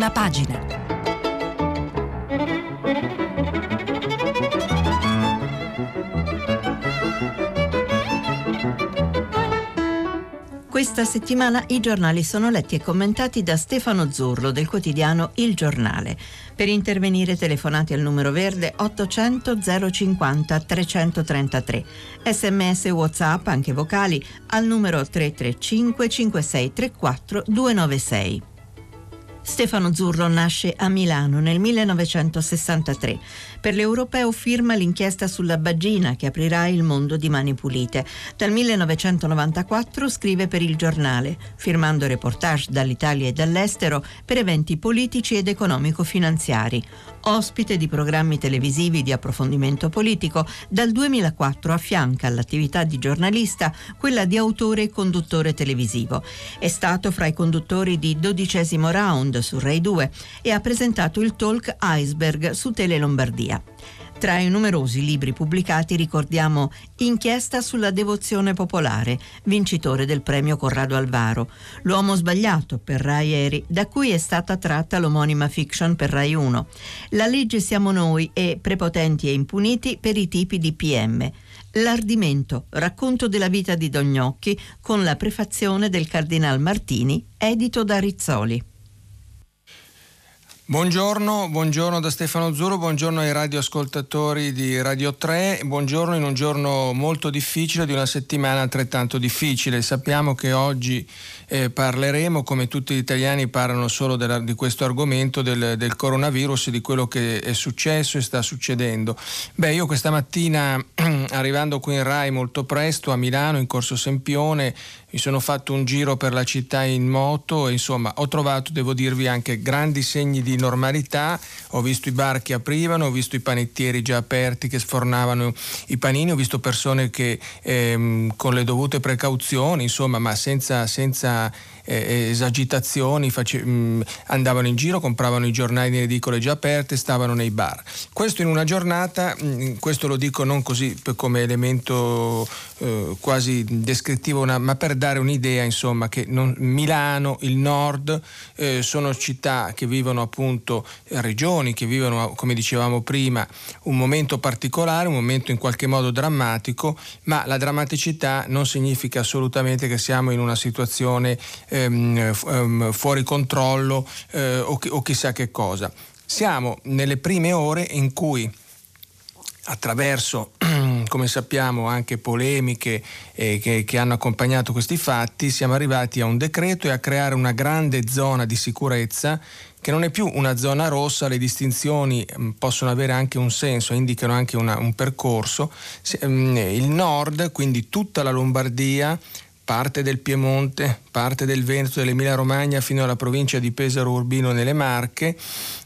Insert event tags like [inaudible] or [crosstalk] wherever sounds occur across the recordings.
prima pagina. Questa settimana i giornali sono letti e commentati da Stefano Zurlo del quotidiano Il Giornale. Per intervenire telefonate al numero verde 800 050 333. Sms WhatsApp, anche vocali, al numero 335 5634 296. Stefano Zurlo nasce a Milano nel 1963. Per l'Europeo firma l'inchiesta sulla Bagina che aprirà il mondo di Mani Pulite. Dal 1994 scrive per il giornale, firmando reportage dall'Italia e dall'estero per eventi politici ed economico-finanziari. Ospite di programmi televisivi di approfondimento politico, dal 2004 affianca all'attività di giornalista quella di autore e conduttore televisivo. È stato fra i conduttori di Dodicesimo Round su Rai 2 e ha presentato il talk Iceberg su Tele Lombardia. Tra i numerosi libri pubblicati ricordiamo Inchiesta sulla devozione popolare, vincitore del premio Corrado Alvaro, L'uomo sbagliato per Rai Eri, da cui è stata tratta l'omonima fiction per Rai 1, La legge siamo noi e Prepotenti e impuniti per i tipi di PM. L'ardimento, racconto della vita di Don Gnocchi con la prefazione del Cardinal Martini, edito da Rizzoli. Buongiorno, buongiorno da Stefano Zuro, buongiorno ai radioascoltatori di Radio 3, buongiorno in un giorno molto difficile, di una settimana altrettanto difficile. Sappiamo che oggi eh, parleremo, come tutti gli italiani parlano solo della, di questo argomento del, del, coronavirus di quello che è successo e sta succedendo. Beh, io questa mattina, [clears throat] arrivando qui in Rai molto presto a Milano, in Corso Sempione, mi sono fatto un giro per la città in moto e insomma ho trovato, devo dirvi, anche grandi segni di normalità. Ho visto i bar che aprivano, ho visto i panettieri già aperti che sfornavano i panini, ho visto persone che ehm, con le dovute precauzioni, insomma, ma senza, senza uh, eh, esagitazioni, face, mh, mm, andavano in giro, compravano i giornali nelle edicole già aperte, stavano nei bar. Questo in una giornata, mh, mm, questo lo dico non così come elemento eh, quasi descrittivo, una, ma per dare un'idea, insomma, che non, Milano, il nord, eh, sono città che vivono appunto, regioni che vivono, come dicevamo prima, un momento particolare, un momento in qualche modo drammatico, ma la drammaticità non significa assolutamente che siamo in una situazione ehm, ehm, fuori controllo eh, o, o chissà che cosa. Siamo nelle prime ore in cui attraverso, [clears throat] come sappiamo, anche polemiche eh, che, che, hanno accompagnato questi fatti, siamo arrivati a un decreto e a creare una grande zona di sicurezza che non è più una zona rossa, le distinzioni mm, possono avere anche un senso, indicano anche una, un percorso. Mm, il nord, quindi tutta la Lombardia, parte del Piemonte, parte del Veneto, dell'Emilia Romagna fino alla provincia di Pesaro Urbino nelle Marche,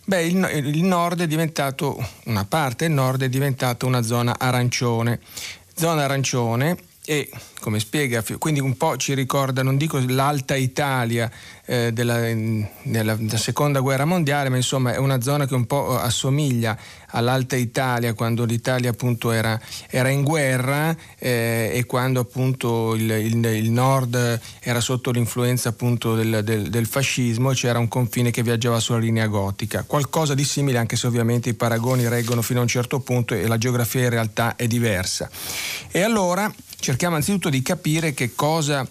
beh, il, il nord è diventato, una parte del nord è diventata una zona arancione. Zona arancione e come spiega, quindi un po' ci ricorda, non dico l'alta Italia eh, della, della, della, seconda guerra mondiale, ma insomma è una zona che un po' assomiglia all'alta Italia quando l'Italia appunto era, era in guerra eh, e quando appunto il, il, il, nord era sotto l'influenza appunto del, del, del fascismo e c'era un confine che viaggiava sulla linea gotica. Qualcosa di simile anche se ovviamente i paragoni reggono fino a un certo punto e la geografia in realtà è diversa. E allora cerchiamo anzitutto di capire che cosa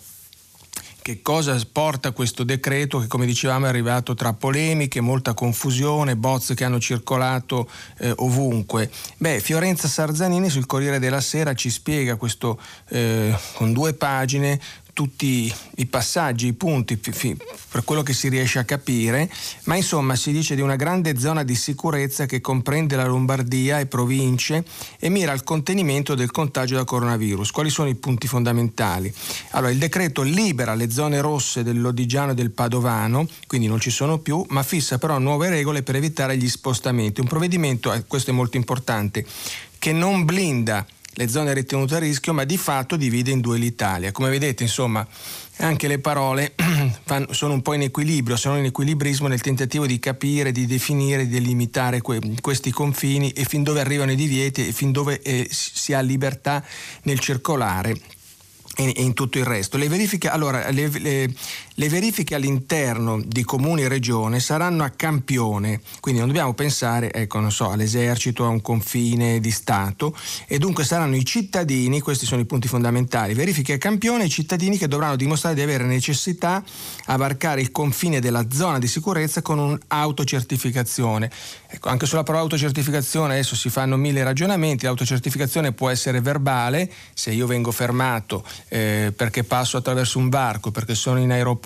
che cosa porta questo decreto che come dicevamo è arrivato tra polemiche, molta confusione, bozze che hanno circolato eh, ovunque. Beh, Fiorenza Sarzanini sul Corriere della Sera ci spiega questo eh, con due pagine tutti i passaggi, i punti per quello che si riesce a capire, ma insomma si dice di una grande zona di sicurezza che comprende la Lombardia e province e mira al contenimento del contagio da coronavirus. Quali sono i punti fondamentali? Allora, il decreto libera le zone rosse del Lodigiano e del Padovano, quindi non ci sono più, ma fissa però nuove regole per evitare gli spostamenti. Un provvedimento, eh, questo è molto importante, che non blinda le zone ritenute a rischio, ma di fatto divide in due l'Italia. Come vedete, insomma, anche le parole [clears throat] sono un po' in equilibrio, sono in equilibrismo nel tentativo di capire, di definire, di delimitare que- questi confini e fin dove arrivano i divieti e fin dove eh, si ha libertà nel circolare e in tutto il resto. Le verifiche, allora, le, le, le verifiche all'interno di comuni e regione saranno a campione, quindi non dobbiamo pensare ecco, so, all'esercito, a un confine di Stato e dunque saranno i cittadini, questi sono i punti fondamentali, verifiche a campione, i cittadini che dovranno dimostrare di avere necessità a varcare il confine della zona di sicurezza con un'autocertificazione. Ecco, anche sulla parola autocertificazione adesso si fanno mille ragionamenti, l'autocertificazione può essere verbale, se io vengo fermato eh, perché passo attraverso un barco, perché sono in aeroporto,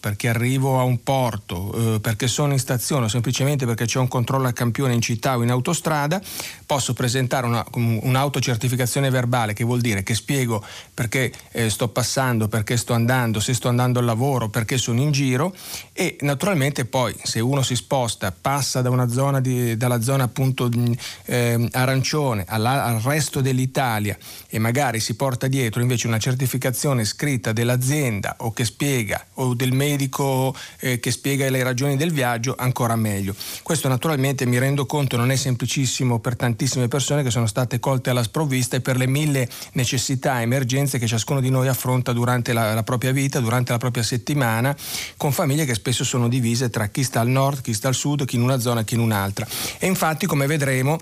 perché arrivo a un porto, eh, perché sono in stazione o semplicemente perché c'è un controllo a campione in città o in autostrada, posso presentare una, un'autocertificazione verbale che vuol dire che spiego perché eh, sto passando, perché sto andando, se sto andando al lavoro, perché sono in giro e naturalmente poi se uno si sposta, passa da una zona di, dalla zona appunto eh, arancione alla, al resto dell'Italia e magari si porta dietro invece una certificazione scritta dell'azienda o che spiega o del medico eh, che spiega le ragioni del viaggio, ancora meglio. Questo naturalmente mi rendo conto non è semplicissimo per tantissime persone che sono state colte alla sprovvista e per le mille necessità e emergenze che ciascuno di noi affronta durante la, la propria vita, durante la propria settimana, con famiglie che spesso sono divise tra chi sta al nord, chi sta al sud, chi in una zona, chi in un'altra. E infatti, come vedremo,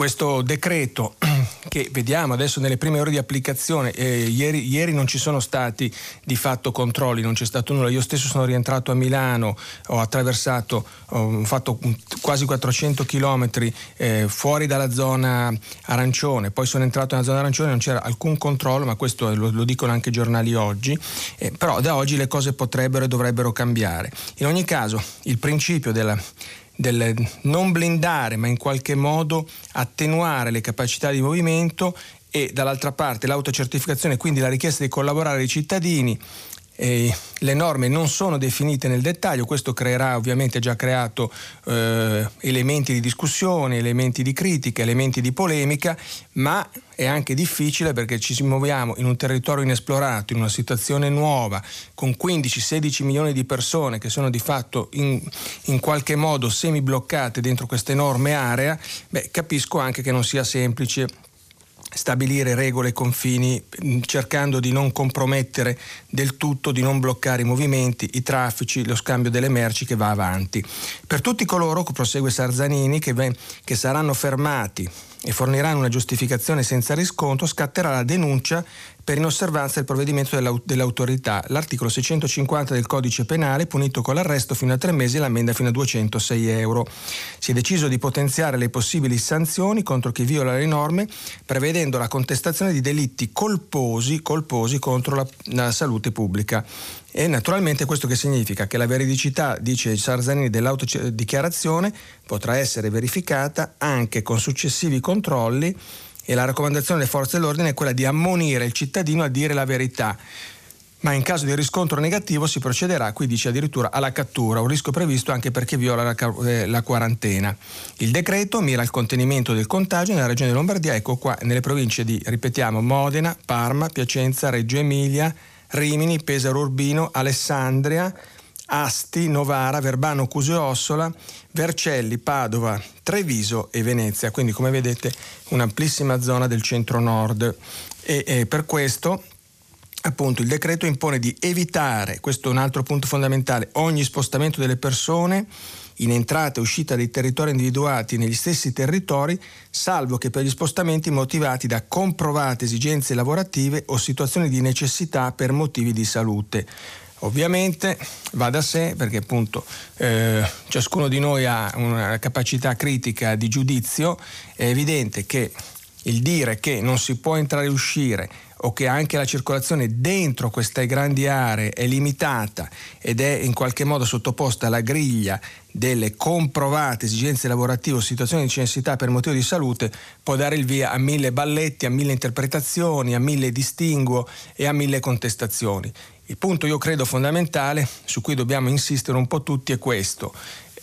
questo decreto [clears throat] che vediamo adesso nelle prime ore di applicazione, eh, ieri, ieri, non ci sono stati di fatto controlli, non c'è stato nulla, io stesso sono rientrato a Milano, ho attraversato, ho fatto quasi 400 km eh, fuori dalla zona arancione, poi sono entrato nella zona arancione, non c'era alcun controllo, ma questo lo, lo dicono anche i giornali oggi, eh, però da oggi le cose potrebbero e dovrebbero cambiare. In ogni caso il principio della del non blindare ma in qualche modo attenuare le capacità di movimento e dall'altra parte l'autocertificazione, quindi la richiesta di collaborare ai cittadini eh, le norme non sono definite nel dettaglio, questo creerà ovviamente già creato eh, elementi di discussione, elementi di critica, elementi di polemica, ma è anche difficile perché ci muoviamo in un territorio inesplorato, in una situazione nuova, con 15-16 milioni di persone che sono di fatto in, in qualche modo semi bloccate dentro questa enorme area, beh, capisco anche che non sia semplice stabilire regole e confini mm, cercando di non compromettere del tutto, di non bloccare i movimenti, i traffici, lo scambio delle merci che va avanti. Per tutti coloro, prosegue Sarzanini, che, ven- che saranno fermati e forniranno una giustificazione senza riscontro, scatterà la denuncia per inosservanza del provvedimento dell'autorità. L'articolo 650 del codice penale punito con l'arresto fino a tre mesi e l'ammenda fino a 206 euro. Si è deciso di potenziare le possibili sanzioni contro chi viola le norme, prevedendo la contestazione di delitti colposi, colposi contro la, la salute pubblica. E naturalmente questo che significa? Che la veridicità, dice Sarzanini, dell'autodichiarazione potrà essere verificata anche con successivi controlli e la raccomandazione delle forze dell'ordine è quella di ammonire il cittadino a dire la verità. Ma in caso di riscontro negativo si procederà, qui dice addirittura, alla cattura, un rischio previsto anche per chi viola la, eh, la quarantena. Il decreto mira al contenimento del contagio nella regione Lombardia, ecco qua, nelle province di, ripetiamo, Modena, Parma, Piacenza, Reggio Emilia, Rimini, Pesaro Urbino, Alessandria, Asti, Novara, Verbano, Cusio Ossola, Vercelli, Padova, Treviso e Venezia. Quindi come vedete un'amplissima zona del centro-nord. E, e per questo appunto il decreto impone di evitare, questo è un altro punto fondamentale, ogni spostamento delle persone in entrata e uscita dei territori individuati negli stessi territori, salvo che per gli spostamenti motivati da comprovate esigenze lavorative o situazioni di necessità per motivi di salute. Ovviamente va da sé perché appunto eh, ciascuno di noi ha una capacità critica di giudizio, è evidente che il dire che non si può entrare e uscire o che anche la circolazione dentro queste grandi aree è limitata ed è in qualche modo sottoposta alla griglia delle comprovate esigenze lavorative o situazioni di necessità per motivo di salute, può dare il via a mille balletti, a mille interpretazioni, a mille distinguo e a mille contestazioni. Il punto io credo fondamentale su cui dobbiamo insistere un po' tutti è questo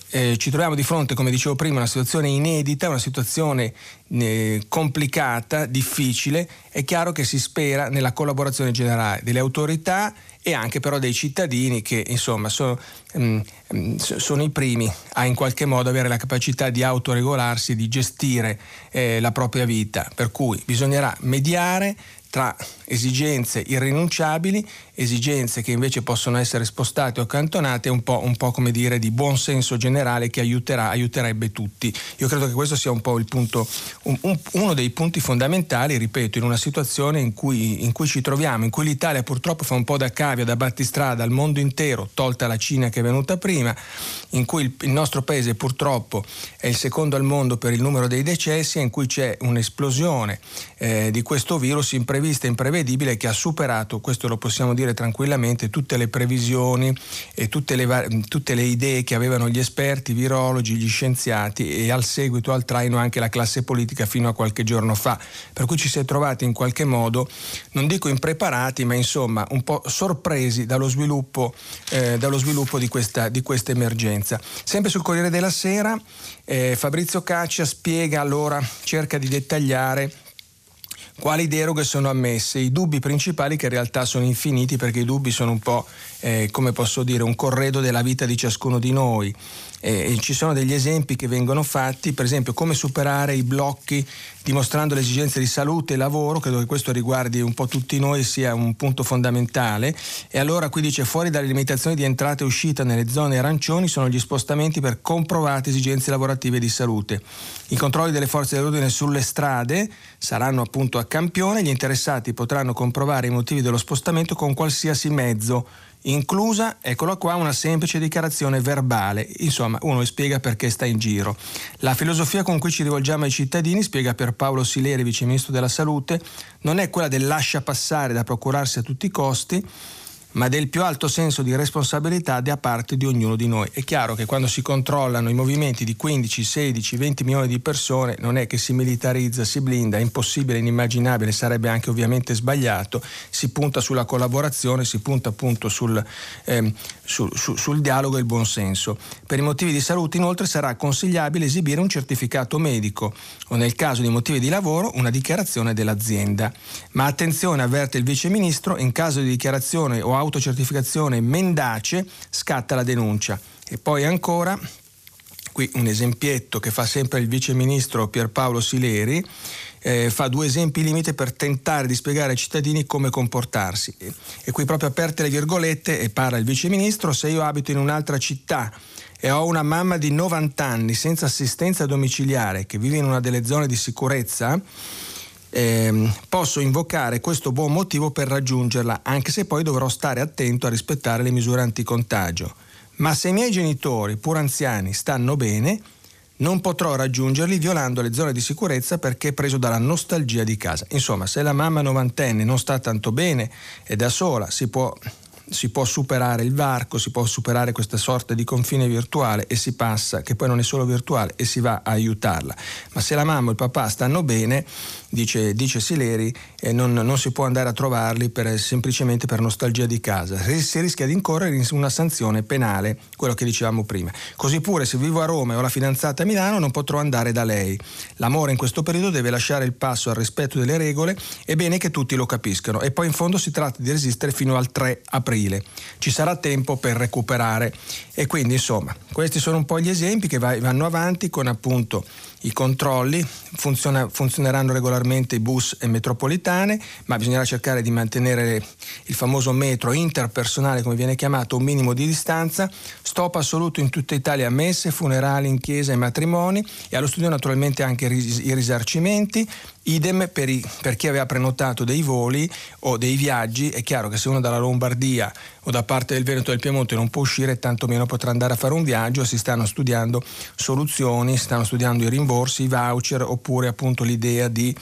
eh, ci troviamo di fronte, come dicevo prima, a una situazione inedita, una situazione eh, complicata, difficile. È chiaro che si spera nella collaborazione generale delle autorità e anche però dei cittadini che insomma sono, mh, mm, sono i primi a in qualche modo avere la capacità di autoregolarsi, di gestire eh, la propria vita. Per cui bisognerà mediare tra esigenze irrinunciabili esigenze che invece possono essere spostate o accantonate, un po', un po come dire di buon senso generale che aiuterà, aiuterebbe tutti. Io credo che questo sia un po' il punto, un, un, uno dei punti fondamentali, ripeto, in una situazione in cui, in cui ci troviamo, in cui l'Italia purtroppo fa un po' da cavia, da battistrada al mondo intero, tolta la Cina che è venuta prima, in cui il, il nostro paese purtroppo è il secondo al mondo per il numero dei decessi, in cui c'è un'esplosione eh, di questo virus imprevista e imprevedibile che ha superato, questo lo possiamo dire tranquillamente, tutte le previsioni e tutte le, tutte le idee che avevano gli esperti, i virologi, gli scienziati e al seguito al traino anche la classe politica fino a qualche giorno fa. Per cui ci si è trovati in qualche modo, non dico impreparati, ma insomma un po' sorpresi dallo sviluppo, eh, dallo sviluppo di, questa, di questa emergenza. Sempre sul Corriere della Sera eh, Fabrizio Caccia spiega allora, cerca di dettagliare quali deroghe sono ammesse, i dubbi principali che in realtà sono infiniti perché i dubbi sono un po', eh, come posso dire, un corredo della vita di ciascuno di noi. Eh, ci sono degli esempi che vengono fatti, per esempio come superare i blocchi dimostrando le esigenze di salute e lavoro, credo che questo riguardi un po' tutti noi sia un punto fondamentale. E allora qui dice fuori dalle limitazioni di entrata e uscita nelle zone arancioni sono gli spostamenti per comprovate esigenze lavorative di salute. I controlli delle forze dell'ordine sulle strade saranno appunto a campione, gli interessati potranno comprovare i motivi dello spostamento con qualsiasi mezzo inclusa, eccola qua, una semplice dichiarazione verbale. Insomma, uno spiega perché sta in giro. La filosofia con cui ci rivolgiamo ai cittadini, spiega per Paolo Sileri, vice ministro della Salute, non è quella del lascia passare da procurarsi a tutti i costi, ma del più alto senso di responsabilità da parte di ognuno di noi. È chiaro che quando si controllano i movimenti di 15, 16, 20 milioni di persone non è che si militarizza, si blinda, è impossibile, inimmaginabile, sarebbe anche ovviamente sbagliato, si punta sulla collaborazione, si punta appunto sul, ehm, sul, sul, sul dialogo e il buonsenso. Per i motivi di salute inoltre sarà consigliabile esibire un certificato medico o nel caso di motivi di lavoro una dichiarazione dell'azienda. Ma attenzione, avverte il Vice Ministro, in caso di dichiarazione o autocertificazione mendace scatta la denuncia. E poi ancora, qui un esempietto che fa sempre il Vice Ministro Pierpaolo Sileri, eh, fa due esempi limite per tentare di spiegare ai cittadini come comportarsi. E, e qui proprio aperte le virgolette e parla il Vice Ministro, se io abito in un'altra città e ho una mamma di 90 anni senza assistenza domiciliare che vive in una delle zone di sicurezza, eh, posso invocare questo buon motivo per raggiungerla, anche se poi dovrò stare attento a rispettare le misure anticontagio. Ma se i miei genitori, pur anziani, stanno bene, non potrò raggiungerli violando le zone di sicurezza perché preso dalla nostalgia di casa. Insomma, se la mamma novantenne non sta tanto bene e da sola si può si può superare il varco, si può superare questa sorta di confine virtuale e si passa, che poi non è solo virtuale, e si va a aiutarla. Ma se la mamma o il papà stanno bene, dice, dice Sileri, eh, non, non, si può andare a trovarli per, semplicemente per nostalgia di casa. Si rischia di incorrere in una sanzione penale, quello che dicevamo prima. Così pure se vivo a Roma e ho la fidanzata a Milano non potrò andare da lei. L'amore in questo periodo deve lasciare il passo al rispetto delle regole, è bene che tutti lo capiscano. E poi in fondo si tratta di resistere fino al 3 aprile. Ci sarà tempo per recuperare. E quindi insomma, questi sono un po' gli esempi che vanno avanti con appunto i controlli, funziona, funzioneranno regolarmente i bus e metropolitane, ma bisognerà cercare di mantenere il famoso metro interpersonale, come viene chiamato, un minimo di distanza, stop assoluto in tutta Italia messe, funerali in chiesa e matrimoni e allo studio naturalmente anche i risarcimenti, idem per, i, per chi aveva prenotato dei voli o dei viaggi, è chiaro che se uno dalla Lombardia o da parte del Veneto e del Piemonte non può uscire, tantomeno potrà andare a fare un viaggio, si stanno studiando soluzioni, si stanno studiando i rimborsi, i voucher oppure appunto l'idea di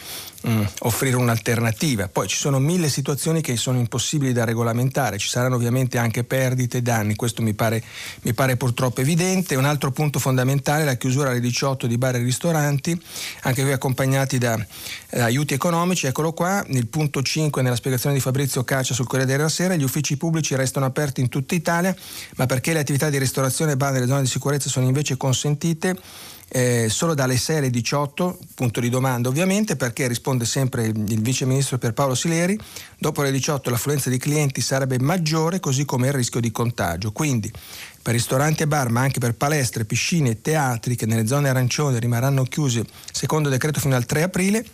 mm, offrire un'alternativa. Poi ci sono mille situazioni che sono impossibili da regolamentare, ci saranno ovviamente anche perdite e danni, questo mi pare, mi pare purtroppo evidente. Un altro punto fondamentale è la chiusura alle 18 di bar e ristoranti, anche qui accompagnati da eh, aiuti economici, eccolo qua, nel punto 5 nella spiegazione di Fabrizio Caccia sul Corriere della Sera, gli uffici pubblici restano aperti in tutta Italia, ma perché le attività di ristorazione e bar nelle zone di sicurezza sono invece consentite, eh, solo dalle 6 alle 18, punto di domanda ovviamente, perché risponde sempre il, vice ministro per Paolo Sileri, dopo le 18 l'affluenza di clienti sarebbe maggiore così come il rischio di contagio. Quindi per ristoranti e bar, ma anche per palestre, piscine e teatri che nelle zone arancioni rimarranno chiusi secondo decreto fino al 3 aprile,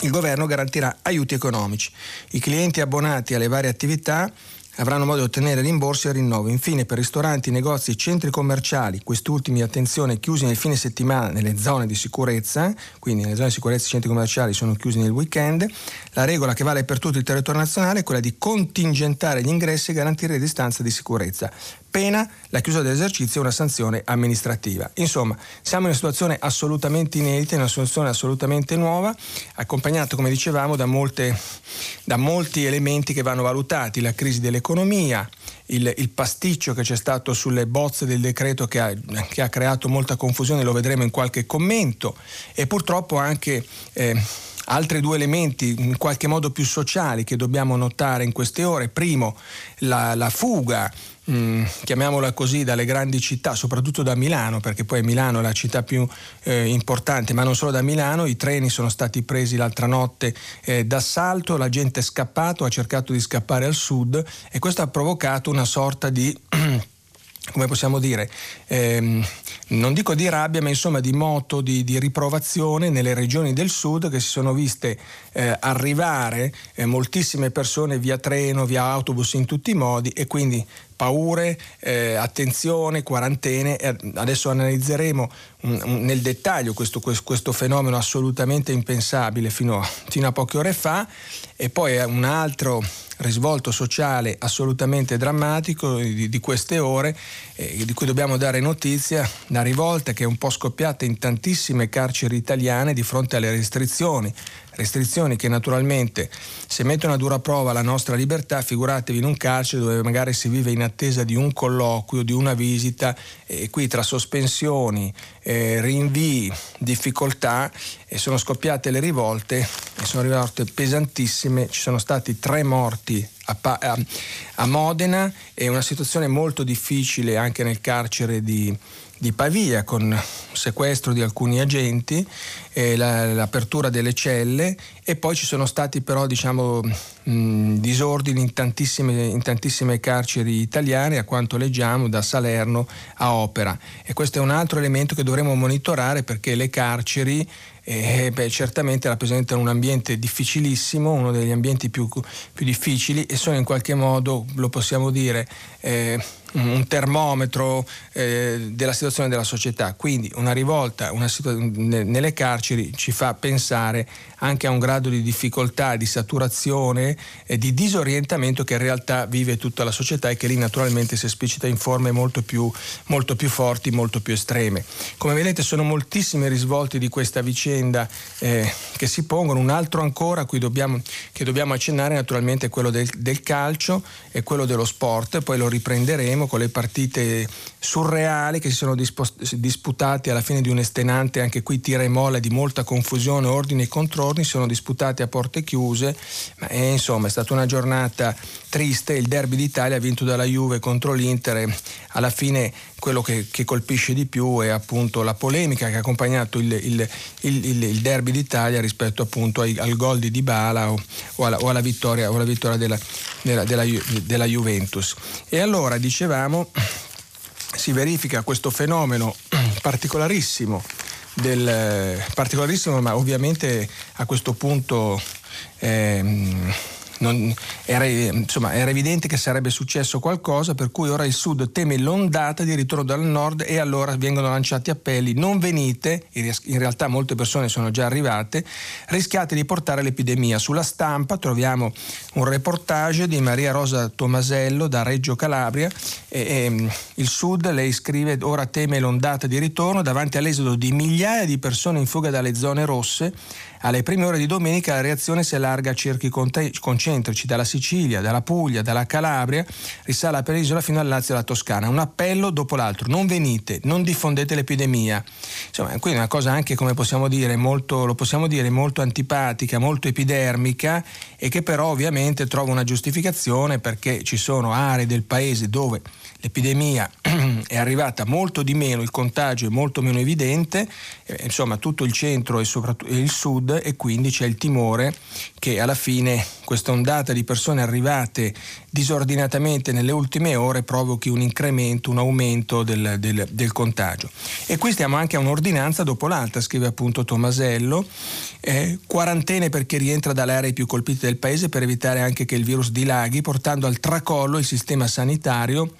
il governo garantirà aiuti economici. I clienti abbonati alle varie attività avranno modo di ottenere rimborsi e rinnovo. Infine, per ristoranti, negozi e centri commerciali, questi ultimi, attenzione, chiusi nel fine settimana nelle zone di sicurezza, quindi nelle zone di sicurezza i centri commerciali sono chiusi nel weekend, la regola che vale per tutto il territorio nazionale è quella di contingentare gli ingressi e garantire le distanze di sicurezza pena la chiusura dell'esercizio e una sanzione amministrativa. Insomma, siamo in una situazione assolutamente inedita, in una situazione assolutamente nuova, accompagnata, come dicevamo, da, molte, da molti elementi che vanno valutati, la crisi dell'economia, il, il, pasticcio che c'è stato sulle bozze del decreto che ha, che ha, creato molta confusione, lo vedremo in qualche commento, e purtroppo anche... Eh, altri due elementi in qualche modo più sociali che dobbiamo notare in queste ore. Primo, la, la fuga Mm, chiamiamola così, dalle grandi città, soprattutto da Milano, perché poi Milano è la città più eh, importante, ma non solo da Milano, i treni sono stati presi l'altra notte eh, d'assalto, la gente è scappato, ha cercato di scappare al sud e questo ha provocato una sorta di [clears throat] come possiamo dire, ehm, non dico di rabbia, ma insomma di moto, di, di, riprovazione nelle regioni del sud che si sono viste eh, arrivare eh, moltissime persone via treno, via autobus in tutti i modi e quindi paure, eh, attenzione, quarantene. adesso analizzeremo un, un, nel dettaglio questo, questo, fenomeno assolutamente impensabile fino a, fino a poche ore fa e poi un altro risvolto sociale assolutamente drammatico di, di queste ore eh, di cui dobbiamo dare notizia, la rivolta che è un po' scoppiata in tantissime carceri italiane di fronte alle restrizioni restrizioni che naturalmente se mettono a dura prova la nostra libertà, figuratevi in un carcere dove magari si vive in attesa di un colloquio, di una visita e qui tra sospensioni, eh, rinvii, difficoltà e sono scoppiate le rivolte e sono rivolte pesantissime, ci sono stati tre morti a, a, a Modena e una situazione molto difficile anche nel carcere di di Pavia con sequestro di alcuni agenti, eh, la, l'apertura delle celle e poi ci sono stati però diciamo, mh, disordini in tantissime, in tantissime, carceri italiane a quanto leggiamo da Salerno a Opera. E questo è un altro elemento che dovremo monitorare perché le carceri eh, beh, certamente rappresentano un ambiente difficilissimo, uno degli ambienti più, più, difficili e sono in qualche modo, lo possiamo dire, eh, un termometro eh, della situazione della società. Quindi una rivolta una situa- nelle carceri ci fa pensare anche a un grado di difficoltà, di saturazione e di disorientamento che in realtà vive tutta la società e che lì naturalmente si esplicita in forme molto più, molto più forti, molto più estreme. Come vedete sono moltissimi risvolti di questa vicenda eh, che si pongono. Un altro ancora a cui dobbiamo, che dobbiamo accennare naturalmente è quello del, del calcio e quello dello sport, poi lo riprenderemo con le partite surreali che si sono disputate alla fine di un estenante, anche qui tira e molla di molta confusione, ordine e controlli, si sono disputati a porte chiuse, ma eh, insomma è stata una giornata triste, il derby d'Italia vinto dalla Juve contro l'Inter, alla fine quello che, che, colpisce di più è appunto la polemica che ha accompagnato il, il, il, il derby d'Italia rispetto appunto ai, al gol di Dybala o, o, alla, o alla, vittoria, o alla vittoria della, della, della, della Juventus. E allora dicevamo si verifica questo fenomeno [clears throat] particolarissimo, del, particolarissimo ma ovviamente a questo punto eh, non, era, insomma, era, evidente che sarebbe successo qualcosa, per cui ora il Sud teme l'ondata di ritorno dal Nord e allora vengono lanciati appelli, non venite, in realtà molte persone sono già arrivate, rischiate di portare l'epidemia. Sulla stampa troviamo un reportage di Maria Rosa Tomasello da Reggio Calabria, e, e, il Sud, lei scrive, ora teme l'ondata di ritorno davanti all'esodo di migliaia di persone in fuga dalle zone rosse alle prime ore di domenica la reazione si allarga a cerchi concentrici dalla Sicilia, dalla Puglia, dalla Calabria, risale la penisola fino al Lazio e alla Toscana. Un appello dopo l'altro, non venite, non diffondete l'epidemia. Insomma, quindi è una cosa anche, come possiamo dire, molto, lo possiamo dire, molto antipatica, molto epidermica e che però ovviamente trova una giustificazione perché ci sono aree del paese dove l'epidemia [clears throat] è arrivata molto di meno, il contagio è molto meno evidente, eh, insomma tutto il centro e soprattutto il sud e quindi c'è il timore che alla fine questa ondata di persone arrivate disordinatamente nelle ultime ore provochi un incremento, un aumento del, del, del contagio. E qui stiamo anche a un'ordinanza dopo l'altra, scrive appunto Tomasello, eh, quarantene per chi rientra dalle aree più colpite del paese per evitare anche che il virus dilaghi, portando al tracollo il sistema sanitario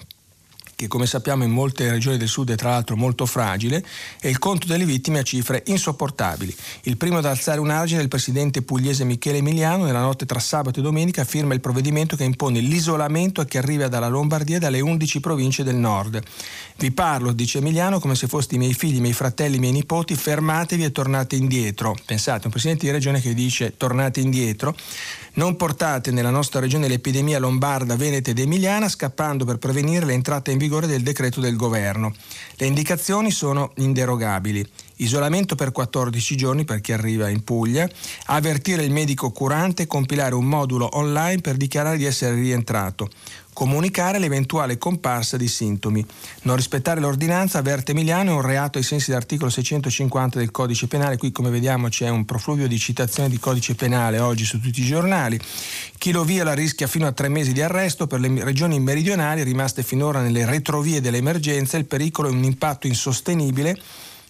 che come sappiamo in molte regioni del sud è tra l'altro molto fragile, e il conto delle vittime a cifre insopportabili. Il primo ad alzare un argine è il presidente pugliese Michele Emiliano, nella notte tra sabato e domenica firma il provvedimento che impone l'isolamento a chi arriva dalla Lombardia e dalle 11 province del nord. Vi parlo, dice Emiliano, come se foste i miei figli, i miei fratelli, i miei nipoti, fermatevi e tornate indietro. Pensate, un presidente di regione che dice tornate indietro non portate nella nostra regione l'epidemia lombarda, veneta ed emiliana, scappando per prevenire l'entrata in vigore del decreto del governo. Le indicazioni sono inderogabili. Isolamento per 14 giorni per chi arriva in Puglia, avvertire il medico curante e compilare un modulo online per dichiarare di essere rientrato comunicare l'eventuale comparsa di sintomi. Non rispettare l'ordinanza avverte Emiliano è un reato ai sensi dell'articolo 650 del codice penale. Qui come vediamo c'è un profluvio di citazioni di codice penale oggi su tutti i giornali. Chi lo viola rischia fino a tre mesi di arresto. Per le regioni meridionali rimaste finora nelle retrovie dell'emergenza il pericolo è un impatto insostenibile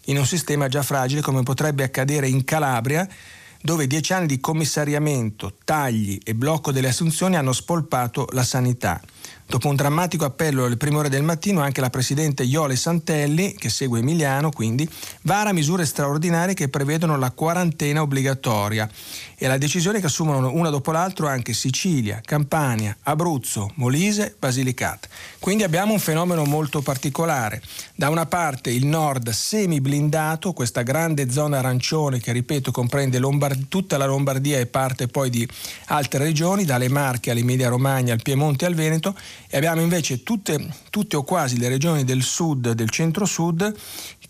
in un sistema già fragile come potrebbe accadere in Calabria dove dieci anni di commissariamento, tagli e blocco delle assunzioni hanno spolpato la sanità. Dopo un drammatico appello alle prime ore del mattino, anche la presidente Iole Santelli, che segue Emiliano, quindi, vara misure straordinarie che prevedono la quarantena obbligatoria e la decisione che assumono una dopo l'altro anche Sicilia, Campania, Abruzzo, Molise, Basilicata. Quindi abbiamo un fenomeno molto particolare. Da una parte il nord semi blindato, questa grande zona arancione che ripeto comprende Lombard- tutta la Lombardia e parte poi di altre regioni, dalle Marche all'Emilia Romagna, al Piemonte e al Veneto, e abbiamo invece tutte, tutte o quasi le regioni del sud, del centro-sud,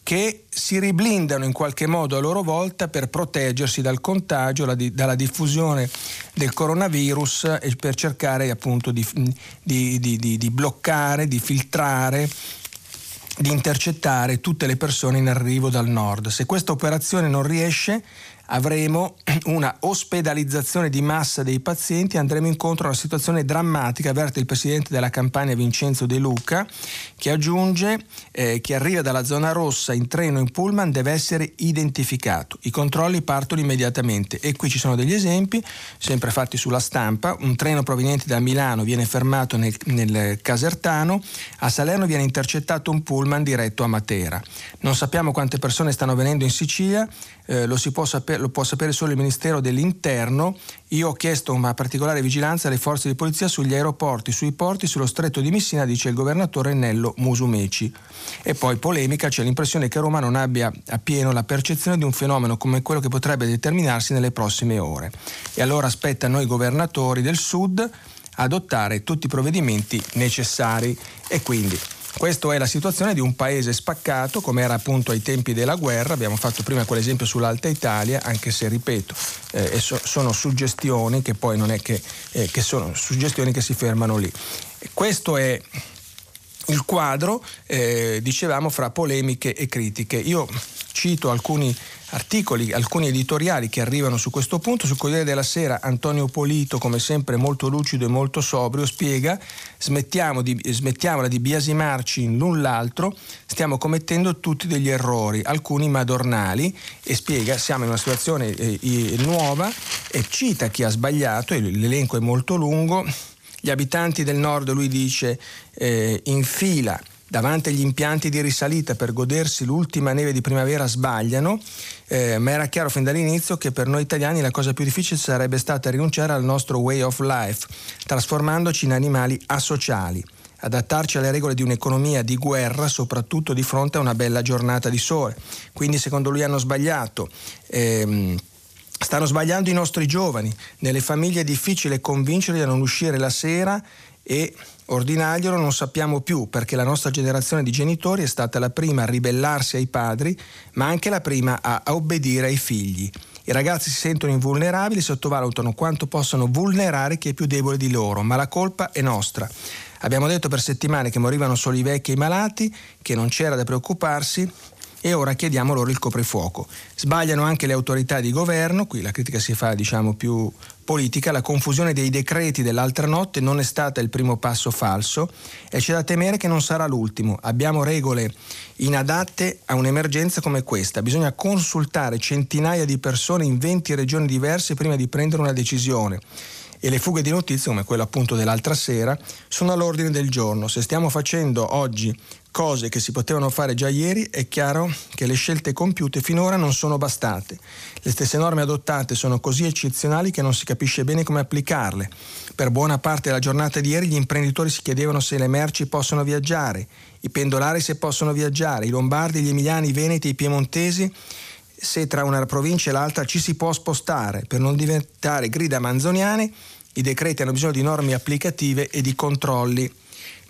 che si riblindano in qualche modo a loro volta per proteggersi dal contagio, dalla diffusione del coronavirus e per cercare appunto di, di, di, di bloccare, di filtrare di intercettare tutte le persone in arrivo dal nord. Se questa operazione non riesce, avremo [clears throat] una ospedalizzazione di massa dei pazienti, andremo incontro a una situazione drammatica, avverte il presidente della campagna Vincenzo De Luca, che aggiunge eh, che arriva dalla zona rossa in treno in pullman deve essere identificato. I controlli partono immediatamente e qui ci sono degli esempi, sempre fatti sulla stampa, un treno proveniente da Milano viene fermato nel, nel Casertano, a Salerno viene intercettato un pullman diretto a Matera. Non sappiamo quante persone stanno venendo in Sicilia, eh, lo, può sapere, lo può sapere solo il Ministero dell'Interno. Io ho chiesto una particolare vigilanza alle forze di polizia sugli aeroporti, sui porti, sullo stretto di Messina, dice il governatore Nello Musumeci. E poi polemica, c'è l'impressione che Roma non abbia appieno la percezione di un fenomeno come quello che potrebbe determinarsi nelle prossime ore. E allora aspetta a noi governatori del Sud adottare tutti i provvedimenti necessari e quindi questa è la situazione di un paese spaccato come era appunto ai tempi della guerra, abbiamo fatto prima quell'esempio sull'Alta Italia, anche se ripeto, eh, so, sono suggestioni che poi non è che, eh, che sono suggestioni che si fermano lì. Questo è il quadro, eh, dicevamo, fra polemiche e critiche. Io cito alcuni articoli, alcuni editoriali che arrivano su questo punto. Sul Corriere della Sera Antonio Polito, come sempre molto lucido e molto sobrio, spiega smettiamo di, smettiamola di biasimarci in l'altro, stiamo commettendo tutti degli errori, alcuni madornali e spiega siamo in una situazione eh, nuova e cita chi ha sbagliato, l'elenco è molto lungo, gli abitanti del nord, lui dice, eh, in fila davanti agli impianti di risalita per godersi l'ultima neve di primavera sbagliano, eh, ma era chiaro fin dall'inizio che per noi italiani la cosa più difficile sarebbe stata rinunciare al nostro way of life, trasformandoci in animali asociali adattarci alle regole di un'economia di guerra, soprattutto di fronte a una bella giornata di sole. Quindi secondo lui hanno sbagliato. Ehm, stanno sbagliando i nostri giovani. Nelle famiglie è difficile convincerli a non uscire la sera e ordinarglielo non sappiamo più perché la nostra generazione di genitori è stata la prima a ribellarsi ai padri, ma anche la prima a, obbedire ai figli. I ragazzi si sentono invulnerabili, sottovalutano quanto possano vulnerare chi è più debole di loro, ma la colpa è nostra. Abbiamo detto per settimane che morivano solo i vecchi e i malati, che non c'era da preoccuparsi e ora chiediamo loro il coprifuoco. Sbagliano anche le autorità di governo, qui la critica si fa diciamo più politica, la confusione dei decreti dell'altra notte non è stata il primo passo falso e c'è da temere che non sarà l'ultimo. Abbiamo regole inadatte a un'emergenza come questa, bisogna consultare centinaia di persone in 20 regioni diverse prima di prendere una decisione e le fughe di notizie, come quella appunto dell'altra sera, sono all'ordine del giorno. Se stiamo facendo oggi cose che si potevano fare già ieri, è chiaro che le scelte compiute finora non sono bastate. Le stesse norme adottate sono così eccezionali che non si capisce bene come applicarle. Per buona parte della giornata di ieri gli imprenditori si chiedevano se le merci possono viaggiare, i pendolari se possono viaggiare, i lombardi, gli emiliani, i veneti, i piemontesi se tra una provincia e l'altra ci si può spostare per non diventare grida manzoniane, i decreti hanno bisogno di norme applicative e di controlli.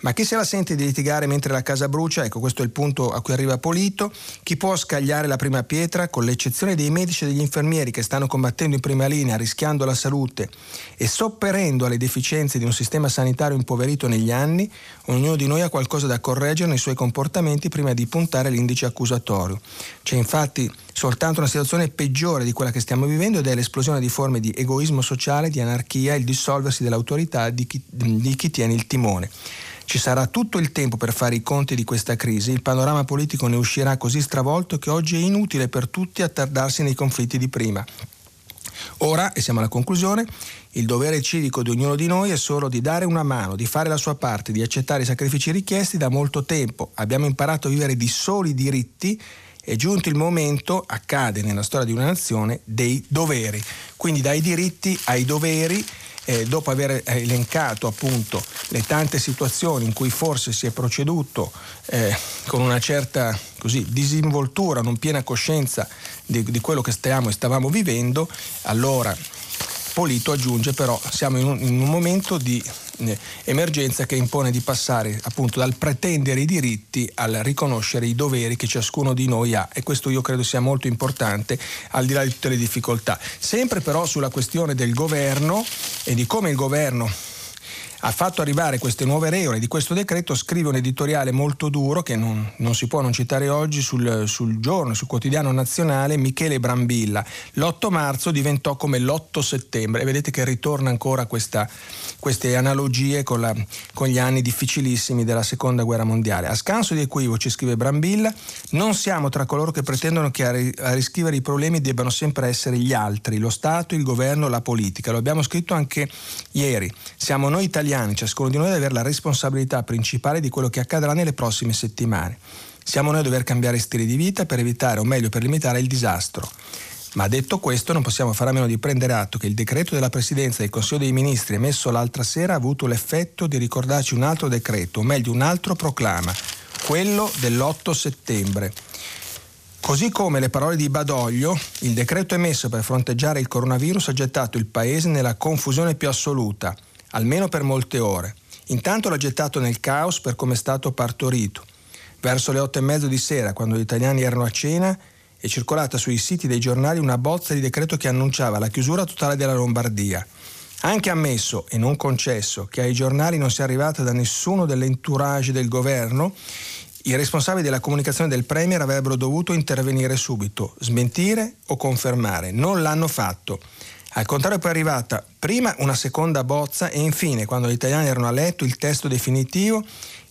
Ma chi se la sente di litigare mentre la casa brucia? Ecco, questo è il punto a cui arriva Polito. Chi può scagliare la prima pietra, con l'eccezione dei medici e degli infermieri che stanno combattendo in prima linea, rischiando la salute e sopperendo alle deficienze di un sistema sanitario impoverito negli anni, ognuno di noi ha qualcosa da correggere nei suoi comportamenti prima di puntare l'indice accusatorio. C'è infatti soltanto una situazione peggiore di quella che stiamo vivendo ed è l'esplosione di forme di egoismo sociale, di anarchia, il dissolversi dell'autorità di chi, di chi tiene il timone. Ci sarà tutto il tempo per fare i conti di questa crisi, il panorama politico ne uscirà così stravolto che oggi è inutile per tutti attardarsi nei conflitti di prima. Ora, e siamo alla conclusione, il dovere civico di ognuno di noi è solo di dare una mano, di fare la sua parte, di accettare i sacrifici richiesti da molto tempo. Abbiamo imparato a vivere di soli diritti è giunto il momento, accade nella storia di una nazione, dei doveri. Quindi dai diritti ai doveri eh, dopo aver elencato appunto le tante situazioni in cui forse si è proceduto eh, con una certa così, disinvoltura, non piena coscienza di, di quello che stiamo e stavamo vivendo, allora Polito aggiunge però siamo in un, in un momento di eh, emergenza che impone di passare appunto dal pretendere i diritti al riconoscere i doveri che ciascuno di noi ha e questo io credo sia molto importante al di là di tutte le difficoltà. Sempre però sulla questione del governo e di come il governo ha fatto arrivare queste nuove regole di questo decreto, scrive un editoriale molto duro che non, non si può non citare oggi sul, sul, giorno, sul quotidiano nazionale, Michele Brambilla. L'8 marzo diventò come l'8 settembre e vedete che ritorna ancora questa, queste analogie con, la, con, gli anni difficilissimi della seconda guerra mondiale. A scanso di equivoci, scrive Brambilla, non siamo tra coloro che pretendono che a, ri, a riscrivere i problemi debbano sempre essere gli altri, lo Stato, il governo, la politica. Lo abbiamo scritto anche ieri. Siamo noi italiani italiani, ciascuno di noi deve avere la responsabilità principale di quello che accadrà nelle prossime settimane. Siamo noi a dover cambiare stili di vita per evitare, o meglio per limitare il disastro. Ma detto questo non possiamo fare a meno di prendere atto che il decreto della Presidenza del Consiglio dei Ministri emesso l'altra sera ha avuto l'effetto di ricordarci un altro decreto, o meglio un altro proclama, quello dell'8 settembre. Così come le parole di Badoglio, il decreto emesso per fronteggiare il coronavirus ha gettato il Paese nella confusione più assoluta almeno per molte ore. Intanto l'ha gettato nel caos per come è stato partorito. Verso le otto e mezzo di sera, quando gli italiani erano a cena, è circolata sui siti dei giornali una bozza di decreto che annunciava la chiusura totale della Lombardia. Anche ammesso e non concesso che ai giornali non sia arrivata da nessuno dell'entourage del governo, i responsabili della comunicazione del Premier avrebbero dovuto intervenire subito, smentire o confermare. Non l'hanno fatto. Al contrario poi è arrivata prima una seconda bozza e infine, quando gli italiani erano a letto, il testo definitivo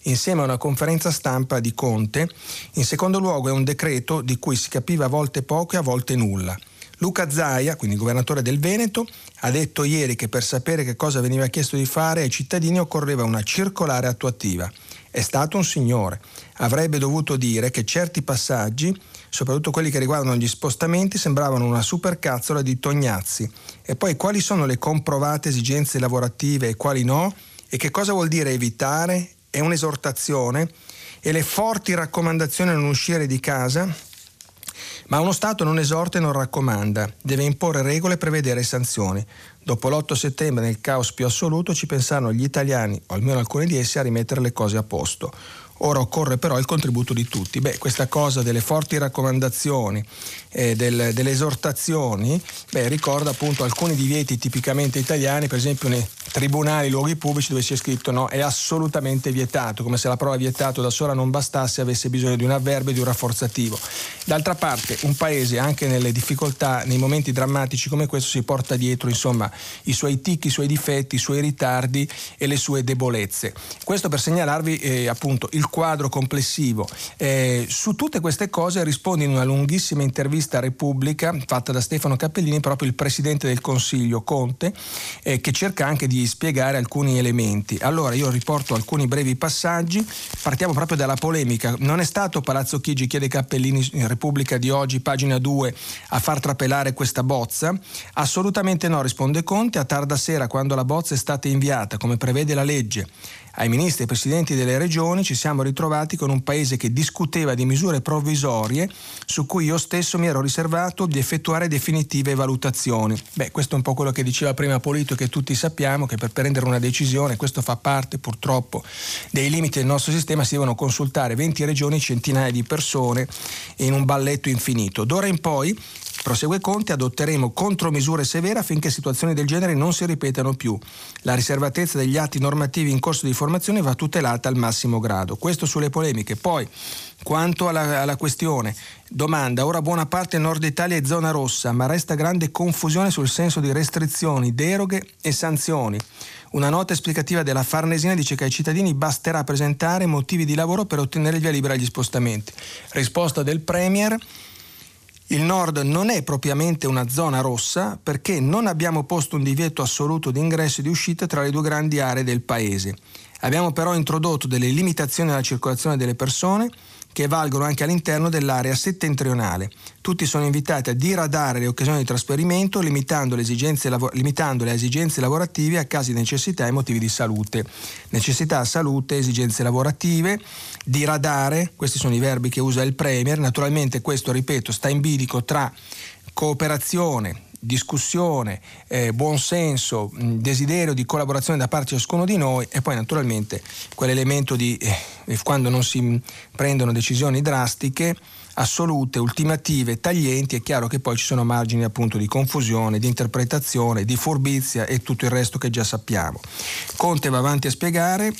insieme a una conferenza stampa di Conte. In secondo luogo è un decreto di cui si capiva a volte poco e a volte nulla. Luca Zaia, quindi governatore del Veneto, ha detto ieri che per sapere che cosa veniva chiesto di fare ai cittadini occorreva una circolare attuativa. È stato un signore. Avrebbe dovuto dire che certi passaggi soprattutto quelli che riguardano gli spostamenti, sembravano una supercazzola di Tognazzi. E poi quali sono le comprovate esigenze lavorative e quali no? E che cosa vuol dire evitare? È un'esortazione? E le forti raccomandazioni a non uscire di casa? Ma uno Stato non esorta e non raccomanda, deve imporre regole e prevedere sanzioni. Dopo l'8 settembre, nel caos più assoluto, ci pensarono gli italiani, o almeno alcuni di essi, a rimettere le cose a posto. Ora occorre però il contributo di tutti. Beh, questa cosa delle forti raccomandazioni, eh, del, delle esortazioni, beh, ricorda appunto alcuni divieti tipicamente italiani, per esempio nei tribunali, luoghi pubblici dove si è scritto no, è assolutamente vietato, come se la prova vietato da sola non bastasse, avesse bisogno di un avverbio e di un rafforzativo. D'altra parte un paese anche nelle difficoltà, nei momenti drammatici come questo si porta dietro insomma i suoi tic, i suoi difetti, i suoi ritardi e le sue debolezze. Questo per segnalarvi eh, appunto il quadro complessivo. Eh, su tutte queste cose risponde in una lunghissima intervista a Repubblica fatta da Stefano Cappellini proprio il Presidente del Consiglio Conte eh, che cerca anche di spiegare alcuni elementi. Allora io riporto alcuni brevi passaggi, partiamo proprio dalla polemica. Non è stato Palazzo Chigi, chiede Cappellini in Repubblica di oggi, pagina 2, a far trapelare questa bozza? Assolutamente no, risponde Conte, a tarda sera quando la bozza è stata inviata, come prevede la legge ai ministri e presidenti delle regioni ci siamo ritrovati con un paese che discuteva di misure provvisorie su cui io stesso mi ero riservato di effettuare definitive valutazioni. Beh, questo è un po' quello che diceva prima Polito che tutti sappiamo che per prendere una decisione, questo fa parte purtroppo dei limiti del nostro sistema, si devono consultare 20 regioni, centinaia di persone in un balletto infinito. D'ora in poi Prosegue Conte, adotteremo contromisure severe affinché situazioni del genere non si ripetano più. La riservatezza degli atti normativi in corso di formazione va tutelata al massimo grado. Questo sulle polemiche. Poi, quanto alla, alla questione, domanda, ora buona parte Nord Italia è zona rossa, ma resta grande confusione sul senso di restrizioni, deroghe e sanzioni. Una nota esplicativa della Farnesina dice che ai cittadini basterà presentare motivi di lavoro per ottenere il via libera agli spostamenti. Risposta del Premier. Il nord non è propriamente una zona rossa perché non abbiamo posto un divieto assoluto di ingresso e di uscita tra le due grandi aree del paese. Abbiamo però introdotto delle limitazioni alla circolazione delle persone che valgono anche all'interno dell'area settentrionale. Tutti sono invitati a diradare le occasioni di trasferimento limitando le, esigenze, limitando le esigenze lavorative a casi di necessità e motivi di salute. Necessità, salute, esigenze lavorative, diradare, questi sono i verbi che usa il Premier, naturalmente questo, ripeto, sta in bilico tra cooperazione, discussione, eh, buonsenso, desiderio di collaborazione da parte di ciascuno di noi e poi naturalmente quell'elemento di eh, quando non si prendono decisioni drastiche assolute, ultimative, taglienti, è chiaro che poi ci sono margini appunto di confusione, di interpretazione, di furbizia e tutto il resto che già sappiamo. Conte va avanti a spiegare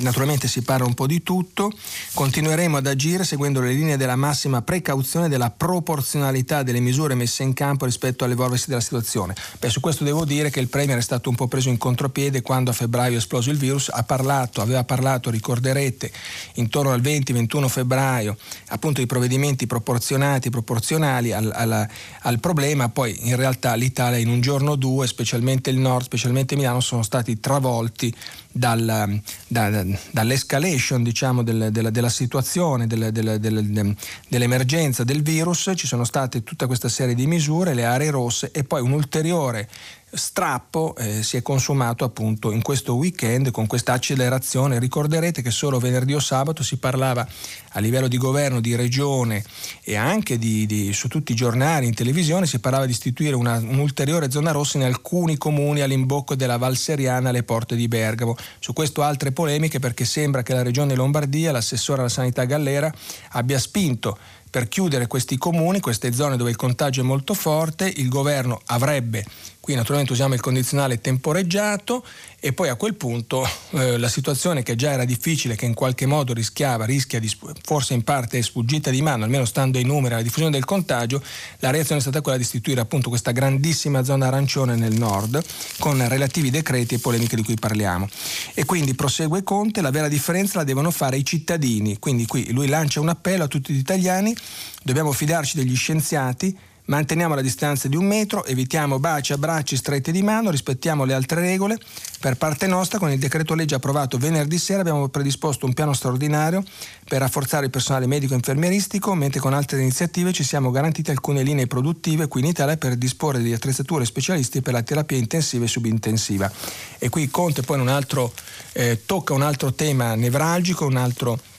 Naturalmente si parla un po' di tutto, continueremo ad agire seguendo le linee della massima precauzione e della proporzionalità delle misure messe in campo rispetto all'evolversi della situazione. Beh, su questo devo dire che il Premier è stato un po' preso in contropiede quando a febbraio è esploso il virus, ha parlato, aveva parlato, ricorderete, intorno al 20-21 febbraio, appunto di provvedimenti proporzionati, proporzionali al, al, al problema, poi in realtà l'Italia in un giorno o due, specialmente il nord, specialmente Milano, sono stati travolti dal, da, dall'escalation diciamo, del, della, della, situazione, del, del, dell'emergenza del virus, ci sono state tutta questa serie di misure, le aree rosse e poi un ulteriore strappo eh, si è consumato appunto in questo weekend con questa accelerazione. Ricorderete che solo venerdì o sabato si parlava a livello di governo, di regione e anche di, di, su tutti i giornali, in televisione, si parlava di istituire una, un'ulteriore zona rossa in alcuni comuni all'imbocco della Val Seriana alle porte di Bergamo. Su questo altre polemiche perché sembra che la regione Lombardia, l'assessore alla sanità Gallera, abbia spinto per chiudere questi comuni, queste zone dove il contagio è molto forte, il governo avrebbe Qui naturalmente usiamo il condizionale temporeggiato e poi a quel punto eh, la situazione che già era difficile, che in qualche modo rischiava, rischia di, forse in parte è sfuggita di mano, almeno stando ai numeri, alla diffusione del contagio, la reazione è stata quella di istituire appunto questa grandissima zona arancione nel nord con relativi decreti e polemiche di cui parliamo. E quindi prosegue Conte, la vera differenza la devono fare i cittadini, quindi qui lui lancia un appello a tutti gli italiani, dobbiamo fidarci degli scienziati, Manteniamo la distanza di un metro, evitiamo baci, abbracci, strette di mano, rispettiamo le altre regole. Per parte nostra, con il decreto legge approvato venerdì sera abbiamo predisposto un piano straordinario per rafforzare il personale medico e infermieristico, mentre con altre iniziative ci siamo garantiti alcune linee produttive qui in Italia per disporre di attrezzature specialisti per la terapia intensiva e subintensiva. E qui Conte poi un altro, eh, tocca un altro tema nevralgico, un altro tema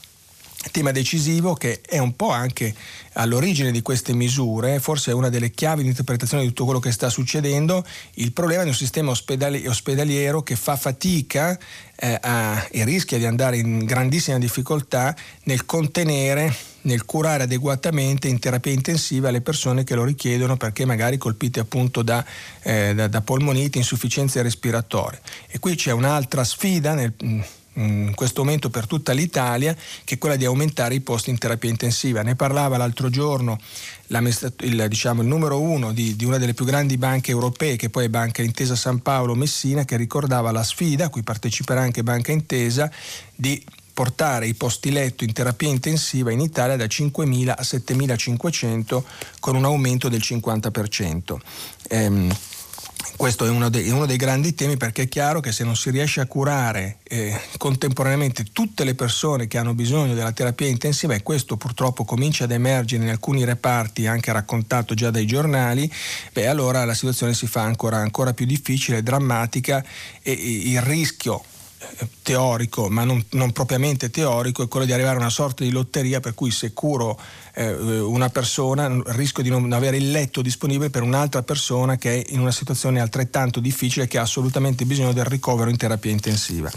decisivo che è un po' anche all'origine di queste misure, forse è una delle chiavi di interpretazione di tutto quello che sta succedendo, il problema di un sistema ospedali- ospedaliero che fa fatica eh, a, e rischia di andare in grandissima difficoltà nel contenere nel curare adeguatamente in terapia intensiva le persone che lo richiedono perché magari colpite appunto da, eh, da, da polmonite, insufficienze respiratorie. E qui c'è un'altra sfida nel, in questo momento per tutta l'Italia, che è quella di aumentare i posti in terapia intensiva. Ne parlava l'altro giorno il, diciamo, il numero uno di, di, una delle più grandi banche europee, che poi è Banca Intesa San Paolo Messina, che ricordava la sfida, a cui parteciperà anche Banca Intesa, di portare i posti letto in terapia intensiva in Italia da 5.000 a 7.500 con un aumento del 50%. Ehm, questo è uno, dei, uno, dei, grandi temi perché è chiaro che se non si riesce a curare eh, contemporaneamente tutte le persone che hanno bisogno della terapia intensiva e questo purtroppo comincia ad emergere in alcuni reparti, anche raccontato già dai giornali, beh allora la situazione si fa ancora, ancora più difficile, drammatica e, e il rischio teorico, ma non, non, propriamente teorico, è quello di arrivare a una sorta di lotteria per cui se curo eh, una persona rischio di non avere il letto disponibile per un'altra persona che è in una situazione altrettanto difficile che ha assolutamente bisogno del ricovero in terapia intensiva.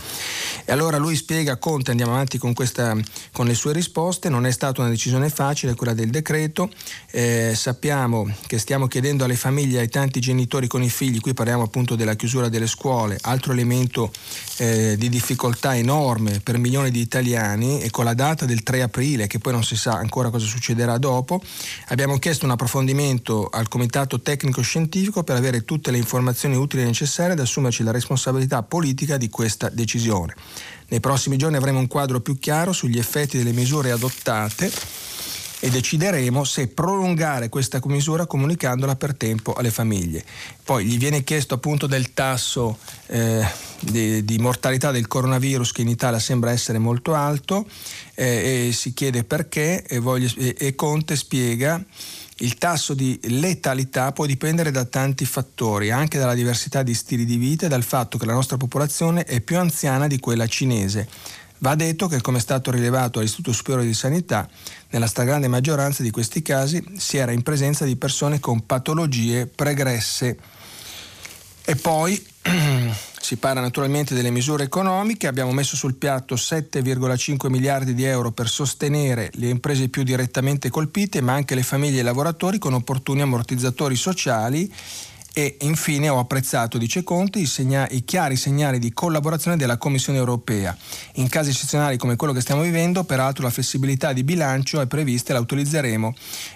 E allora lui spiega, Conte, andiamo avanti con, questa, con le sue risposte, non è stata una decisione facile quella del decreto, eh, sappiamo che stiamo chiedendo alle famiglie, ai tanti genitori con i figli, qui parliamo appunto della chiusura delle scuole, altro elemento eh, di difficoltà enorme per milioni di italiani e con la data del 3 aprile, che poi non si sa ancora cosa succederà dopo, abbiamo chiesto un approfondimento al Comitato Tecnico Scientifico per avere tutte le informazioni utili e necessarie ad assumerci la responsabilità politica di questa decisione. Nei prossimi giorni avremo un quadro più chiaro sugli effetti delle misure adottate e decideremo se prolungare questa misura comunicandola per tempo alle famiglie. Poi gli viene chiesto appunto del tasso eh, di, di, mortalità del coronavirus che in Italia sembra essere molto alto eh, e si chiede perché e, voglio, e, e Conte spiega il tasso di letalità può dipendere da tanti fattori, anche dalla diversità di stili di vita e dal fatto che la nostra popolazione è più anziana di quella cinese. Va detto che, come è stato rilevato all'Istituto Superiore di Sanità, nella stragrande maggioranza di questi casi si era in presenza di persone con patologie pregresse. E poi [clears throat] si parla naturalmente delle misure economiche, abbiamo messo sul piatto 7,5 miliardi di euro per sostenere le imprese più direttamente colpite, ma anche le famiglie e i lavoratori con opportuni ammortizzatori sociali e infine ho apprezzato, dice Conte, i, segna- i, chiari segnali di collaborazione della Commissione europea. In casi eccezionali come quello che stiamo vivendo, peraltro la flessibilità di bilancio è prevista e la utilizzeremo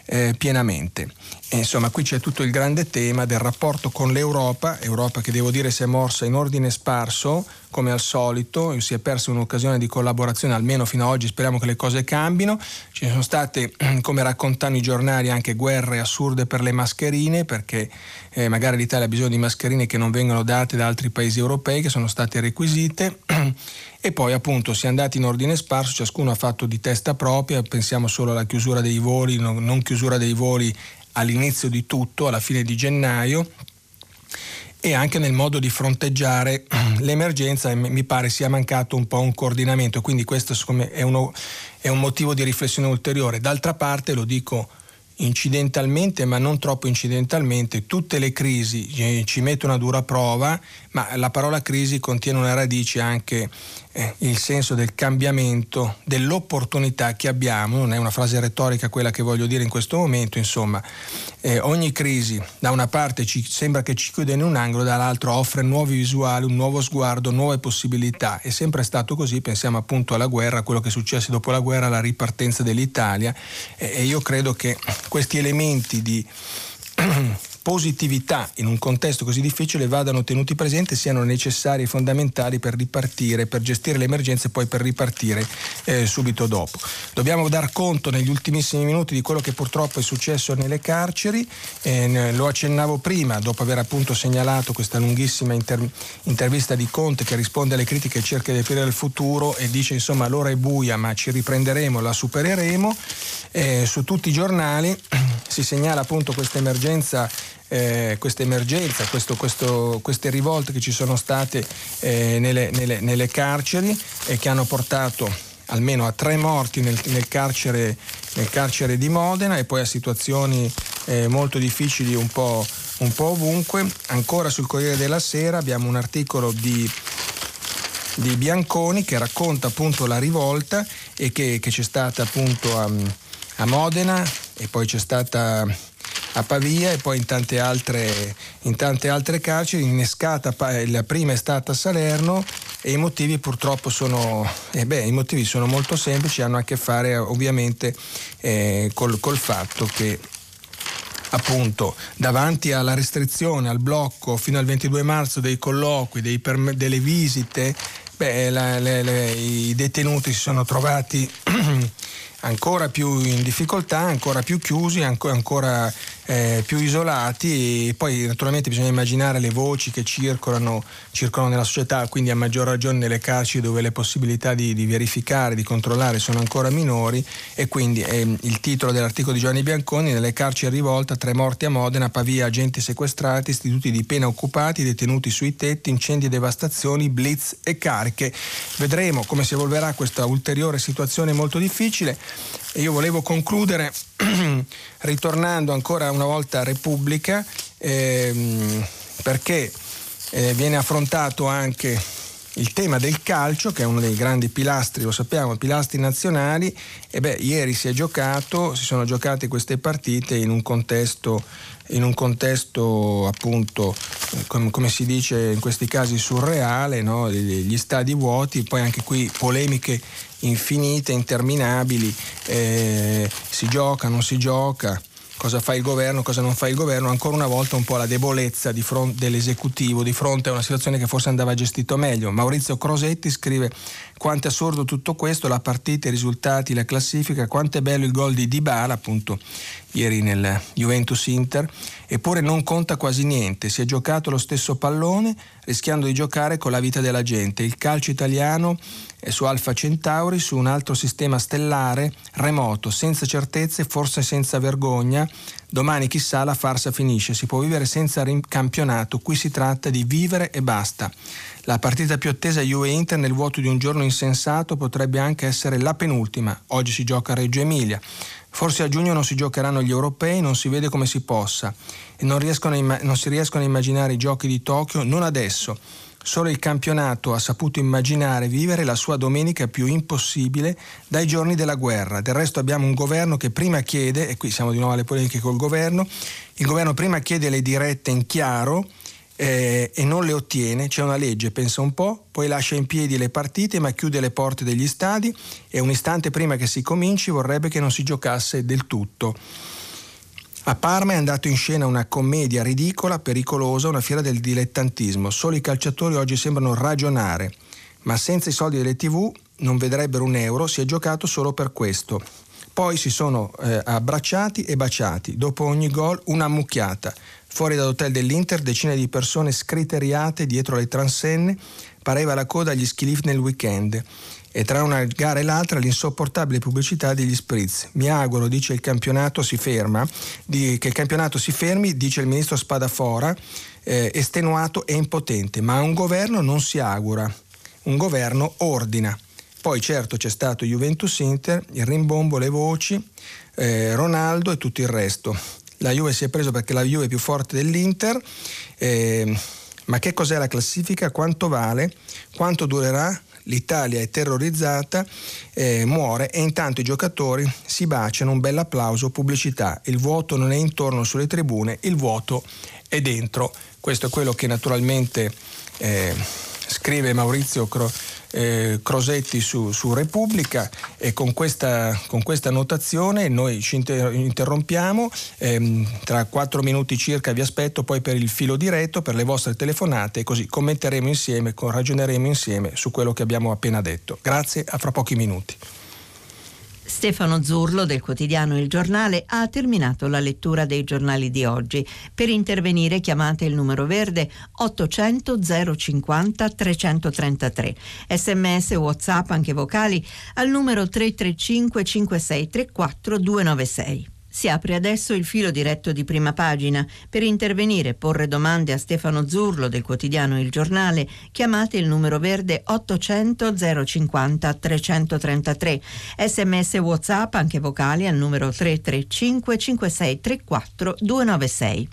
eh, pienamente. E insomma, qui c'è tutto il grande tema del rapporto con l'Europa, Europa che devo dire si è morsa in ordine sparso, come al solito, si è persa un'occasione di collaborazione, almeno fino ad oggi speriamo che le cose cambino. Ci sono state, [clears throat] come raccontano i giornali, anche guerre assurde per le mascherine, perché eh, magari l'Italia ha bisogno di mascherine che non vengono date da altri paesi europei, che sono state requisite. [clears throat] E poi appunto si è andati in ordine sparso, ciascuno ha fatto di testa propria, pensiamo solo alla chiusura dei voli, non chiusura dei voli all'inizio di tutto, alla fine di gennaio e anche nel modo di fronteggiare [clears throat] l'emergenza mi pare sia mancato un po' un coordinamento, quindi questo è, uno, è un motivo di riflessione ulteriore. D'altra parte lo dico incidentalmente, ma non troppo incidentalmente, tutte le crisi eh, ci mettono a dura prova, ma la parola crisi contiene una radice anche il senso del cambiamento, dell'opportunità che abbiamo, non è una frase retorica quella che voglio dire in questo momento, insomma, eh, ogni crisi da una parte ci sembra che ci chiude in un angolo, dall'altro offre nuovi visuali, un nuovo sguardo, nuove possibilità. È sempre stato così, pensiamo appunto alla guerra, a quello che è successo dopo la guerra, alla ripartenza dell'Italia eh, e io credo che questi elementi di [clears throat] positività in un contesto così difficile vadano tenuti presenti siano necessari e fondamentali per ripartire, per gestire le emergenze e poi per ripartire eh, subito dopo. Dobbiamo dar conto negli ultimissimi minuti di quello che purtroppo è successo nelle carceri, eh, lo accennavo prima, dopo aver appunto segnalato questa lunghissima inter- intervista di Conte che risponde alle critiche e cerca di aprire il futuro e dice insomma l'ora è buia ma ci riprenderemo, la supereremo. Eh, su tutti i giornali [clears throat] si segnala appunto questa emergenza eh, questa emergenza, questo, questo, queste rivolte che ci sono state eh, nelle, nelle, nelle, carceri e che hanno portato almeno a tre morti nel, nel, carcere, nel carcere, di Modena e poi a situazioni eh, molto difficili un po', un po' ovunque. Ancora sul Corriere della Sera abbiamo un articolo di di Bianconi che racconta appunto la rivolta e che, che c'è stata appunto a, a, Modena e poi c'è stata a Pavia e poi in tante altre, in tante altre carceri, innescata, la prima è stata a Salerno e i motivi purtroppo sono, eh beh, motivi sono molto semplici, hanno a che fare ovviamente eh, col, col fatto che appunto davanti alla restrizione, al blocco fino al 22 marzo dei colloqui, dei delle visite, beh, la, le, le, i detenuti si sono trovati [clears throat] ancora più in difficoltà, ancora più chiusi, ancora, eh, più isolati e poi naturalmente bisogna immaginare le voci che circolano, circolano, nella società, quindi a maggior ragione nelle carceri dove le possibilità di, di verificare, di controllare sono ancora minori e quindi eh, il titolo dell'articolo di Giovanni Bianconi, nelle carceri rivolta, tre morti a Modena, Pavia, agenti sequestrati, istituti di pena occupati, detenuti sui tetti, incendi e devastazioni, blitz e cariche. Vedremo come si evolverà questa ulteriore situazione molto difficile. E io volevo concludere [clears throat] ritornando ancora una volta a Repubblica ehm, perché eh, viene affrontato anche il tema del calcio, che è uno dei grandi pilastri, lo sappiamo, pilastri nazionali, e beh, ieri si è giocato, si sono giocate queste partite in un contesto, in un contesto appunto, com, come si dice in questi casi, surreale, no? gli stadi vuoti, poi anche qui polemiche infinite, interminabili, eh, si gioca, non si gioca cosa fa il governo, cosa non fa il governo, ancora una volta un po' la debolezza di fronte, dell'esecutivo di fronte a una situazione che forse andava gestito meglio. Maurizio Crosetti scrive quanto è assurdo tutto questo, la partita, i risultati, la classifica, quanto è bello il gol di Dybala, appunto ieri nel Juventus Inter, eppure non conta quasi niente, si è giocato lo stesso pallone rischiando di giocare con la vita della gente. Il calcio italiano su Alfa Centauri, su un altro sistema stellare, remoto, senza certezze, forse senza vergogna. Domani chissà la farsa finisce, si può vivere senza campionato, qui si tratta di vivere e basta. La partita più attesa Juve-Inter nel vuoto di un giorno insensato potrebbe anche essere la penultima. Oggi si gioca a Reggio Emilia. Forse a giugno non si giocheranno gli europei, non si vede come si possa e non, non si riescono a immaginare i giochi di Tokyo, non adesso. Solo il campionato ha saputo immaginare vivere la sua domenica più impossibile dai giorni della guerra. Del resto abbiamo un governo che prima chiede, e qui siamo di nuovo alle polemiche col governo, il governo prima chiede le dirette in chiaro eh, e non le ottiene, c'è una legge, pensa un po', poi lascia in piedi le partite ma chiude le porte degli stadi e un istante prima che si cominci vorrebbe che non si giocasse del tutto. A Parma è andato in scena una commedia ridicola, pericolosa, una fiera del dilettantismo. Solo i calciatori oggi sembrano ragionare, ma senza i soldi delle tv non vedrebbero un euro, si è giocato solo per questo. Poi si sono eh, abbracciati e baciati, dopo ogni gol una mucchiata. Fuori dall'hotel dell'Inter decine di persone scriteriate dietro le transenne, pareva la coda agli ski lift nel weekend. E tra una gara e l'altra l'insopportabile pubblicità degli spritz. Mi auguro, dice il campionato si ferma, di, che il campionato si fermi, dice il ministro Spadafora, eh, estenuato e impotente, ma un governo non si augura, un governo ordina. Poi certo c'è stato Juventus Inter, il rimbombo, le voci, eh, Ronaldo e tutto il resto la Juve si è preso perché la Juve è più forte dell'Inter, eh, ma che cos'è la classifica? Quanto vale? Quanto durerà? L'Italia è terrorizzata, eh, muore e intanto i giocatori si baciano, un bel applauso, pubblicità. Il vuoto non è intorno sulle tribune, il vuoto è dentro. Questo è quello che naturalmente eh, scrive Maurizio Cro- eh, Crosetti su, su, Repubblica e con questa, con questa, notazione noi ci inter- interrompiamo, ehm, tra quattro minuti circa vi aspetto poi per il filo diretto, per le vostre telefonate così commenteremo insieme, ragioneremo insieme su quello che abbiamo appena detto. Grazie, a fra pochi minuti. Stefano Zurlo del quotidiano Il Giornale ha terminato la lettura dei giornali di oggi. Per intervenire chiamate il numero verde 800 050 333. Sms, WhatsApp anche vocali al numero 335 5634 296. Si apre adesso il filo diretto di prima pagina. Per intervenire e porre domande a Stefano Zurlo del quotidiano Il Giornale, chiamate il numero verde 800 050 333. Sms WhatsApp anche vocali al numero 335 5634 296.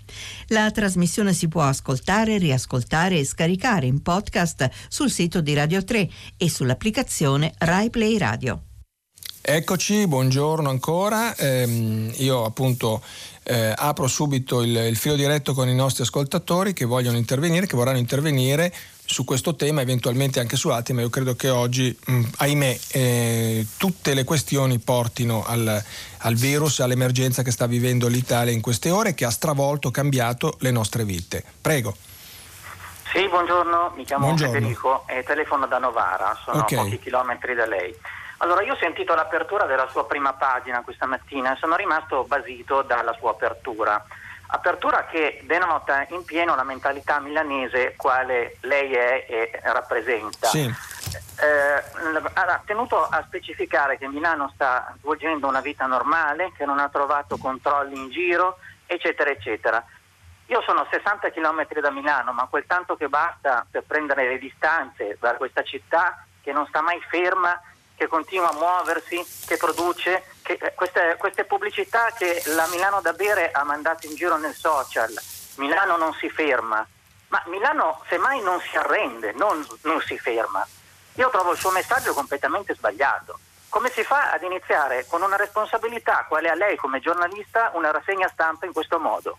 La trasmissione si può ascoltare, riascoltare e scaricare in podcast sul sito di Radio 3 e sull'applicazione Rai Play Radio. Eccoci, buongiorno ancora. Eh, io appunto eh, apro subito il, il, filo diretto con i nostri ascoltatori che vogliono intervenire, che vorranno intervenire su questo tema, eventualmente anche su altri, ma io credo che oggi, mh, ahimè, eh, tutte le questioni portino al, al virus, all'emergenza che sta vivendo l'Italia in queste ore, che ha stravolto, cambiato le nostre vite. Prego. Sì, buongiorno, mi chiamo buongiorno. Federico e telefono da Novara, sono okay. a pochi chilometri da lei. Allora, io ho sentito l'apertura della sua prima pagina questa mattina e sono rimasto basito dalla sua apertura. Apertura che denota in pieno la mentalità milanese quale lei è e rappresenta. Sì. Eh, ha tenuto a specificare che Milano sta svolgendo una vita normale, che non ha trovato controlli in giro, eccetera, eccetera. Io sono a 60 km da Milano, ma quel tanto che basta per prendere le distanze da questa città che non sta mai ferma che continua a muoversi, che produce, che, eh, queste, queste, pubblicità che la Milano da bere ha mandato in giro nel social. Milano non si ferma, ma Milano semmai non si arrende, non, non si ferma. Io trovo il suo messaggio completamente sbagliato. Come si fa ad iniziare con una responsabilità quale a lei come giornalista una rassegna stampa in questo modo?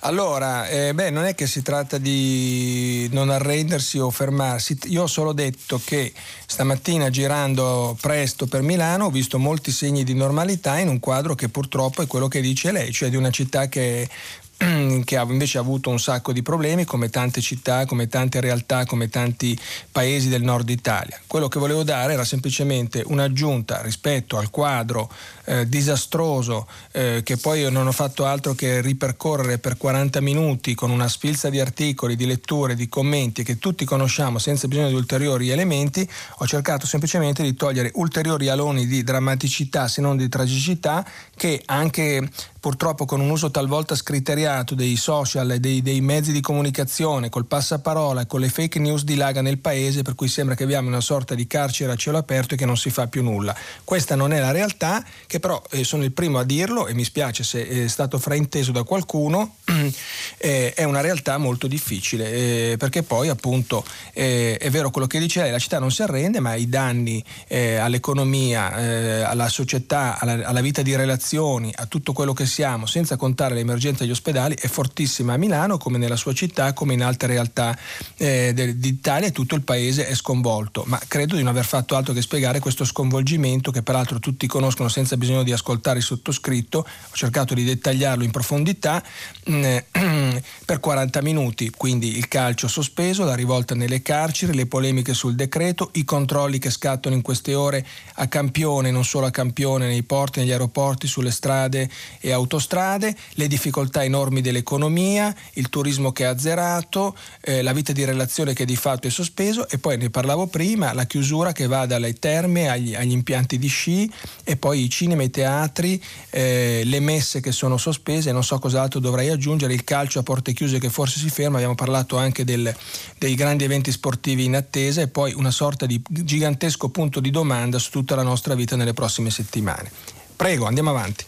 Allora, eh, beh, non è che si tratta di non arrendersi o fermarsi. Io ho solo detto che stamattina girando presto per Milano ho visto molti segni di normalità in un quadro che purtroppo è quello che dice lei, cioè di una città che [clears throat] che ha avuto un sacco di problemi come tante città, come tante realtà, come tanti paesi del nord Italia. Quello che volevo dare era semplicemente un'aggiunta rispetto al quadro eh, disastroso eh, che poi non ho fatto altro che ripercorrere per 40 minuti con una sfilza di articoli, di letture, di commenti che tutti conosciamo senza bisogno di ulteriori elementi, ho cercato semplicemente di togliere ulteriori aloni di drammaticità se non di tragicità che anche purtroppo con un uso talvolta scriteriato dei social e dei, dei, mezzi di comunicazione, col passaparola e con le fake news dilaga nel paese, per cui sembra che abbiamo una sorta di carcere a cielo aperto e che non si fa più nulla. Questa non è la realtà, che però eh, sono il primo a dirlo e mi spiace se è stato frainteso da qualcuno, [clears throat] eh, è una realtà molto difficile, eh, perché poi appunto eh, è vero quello che dice lei, la città non si arrende, ma i danni eh, all'economia, eh, alla società, alla, alla vita di relazioni, a tutto quello che si siamo, senza contare l'emergenza degli ospedali, è fortissima a Milano come nella sua città, come in altre realtà d'Italia e tutto il paese è sconvolto. Ma credo di non aver fatto altro che spiegare questo sconvolgimento che peraltro tutti conoscono senza bisogno di ascoltare il sottoscritto. Ho cercato di dettagliarlo in profondità mm, [clears throat] per 40 minuti, quindi il calcio sospeso, la rivolta nelle carceri, le polemiche sul decreto, i controlli che scattano in queste ore a campione, non solo a campione, nei porti, negli aeroporti, sulle strade e autostrade, le difficoltà enormi dell'economia, il turismo che è azzerato, eh, la vita di relazione che di fatto è sospeso e poi ne parlavo prima, la chiusura che va dalle terme agli, agli impianti di sci e poi i cinema, i teatri, eh, le messe che sono sospese, non so cos'altro dovrei aggiungere, il calcio a porte chiuse che forse si ferma, abbiamo parlato anche del, dei grandi eventi sportivi in attesa e poi una sorta di gigantesco punto di domanda su tutta la nostra vita nelle prossime settimane. Prego, andiamo avanti.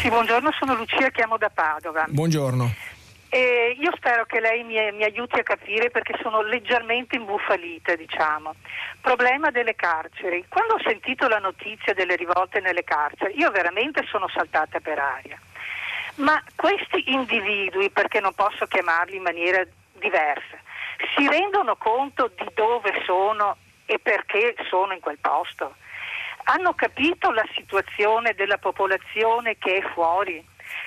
Sì, buongiorno, sono Lucia, chiamo da Padova. Buongiorno. E io spero che lei mi, mi, aiuti a capire perché sono leggermente imbufalita, diciamo. Problema delle carceri. Quando ho sentito la notizia delle rivolte nelle carceri, io veramente sono saltata per aria. Ma questi individui, perché non posso chiamarli in maniera diversa, si rendono conto di dove sono e perché sono in quel posto? hanno capito la situazione della popolazione che è fuori,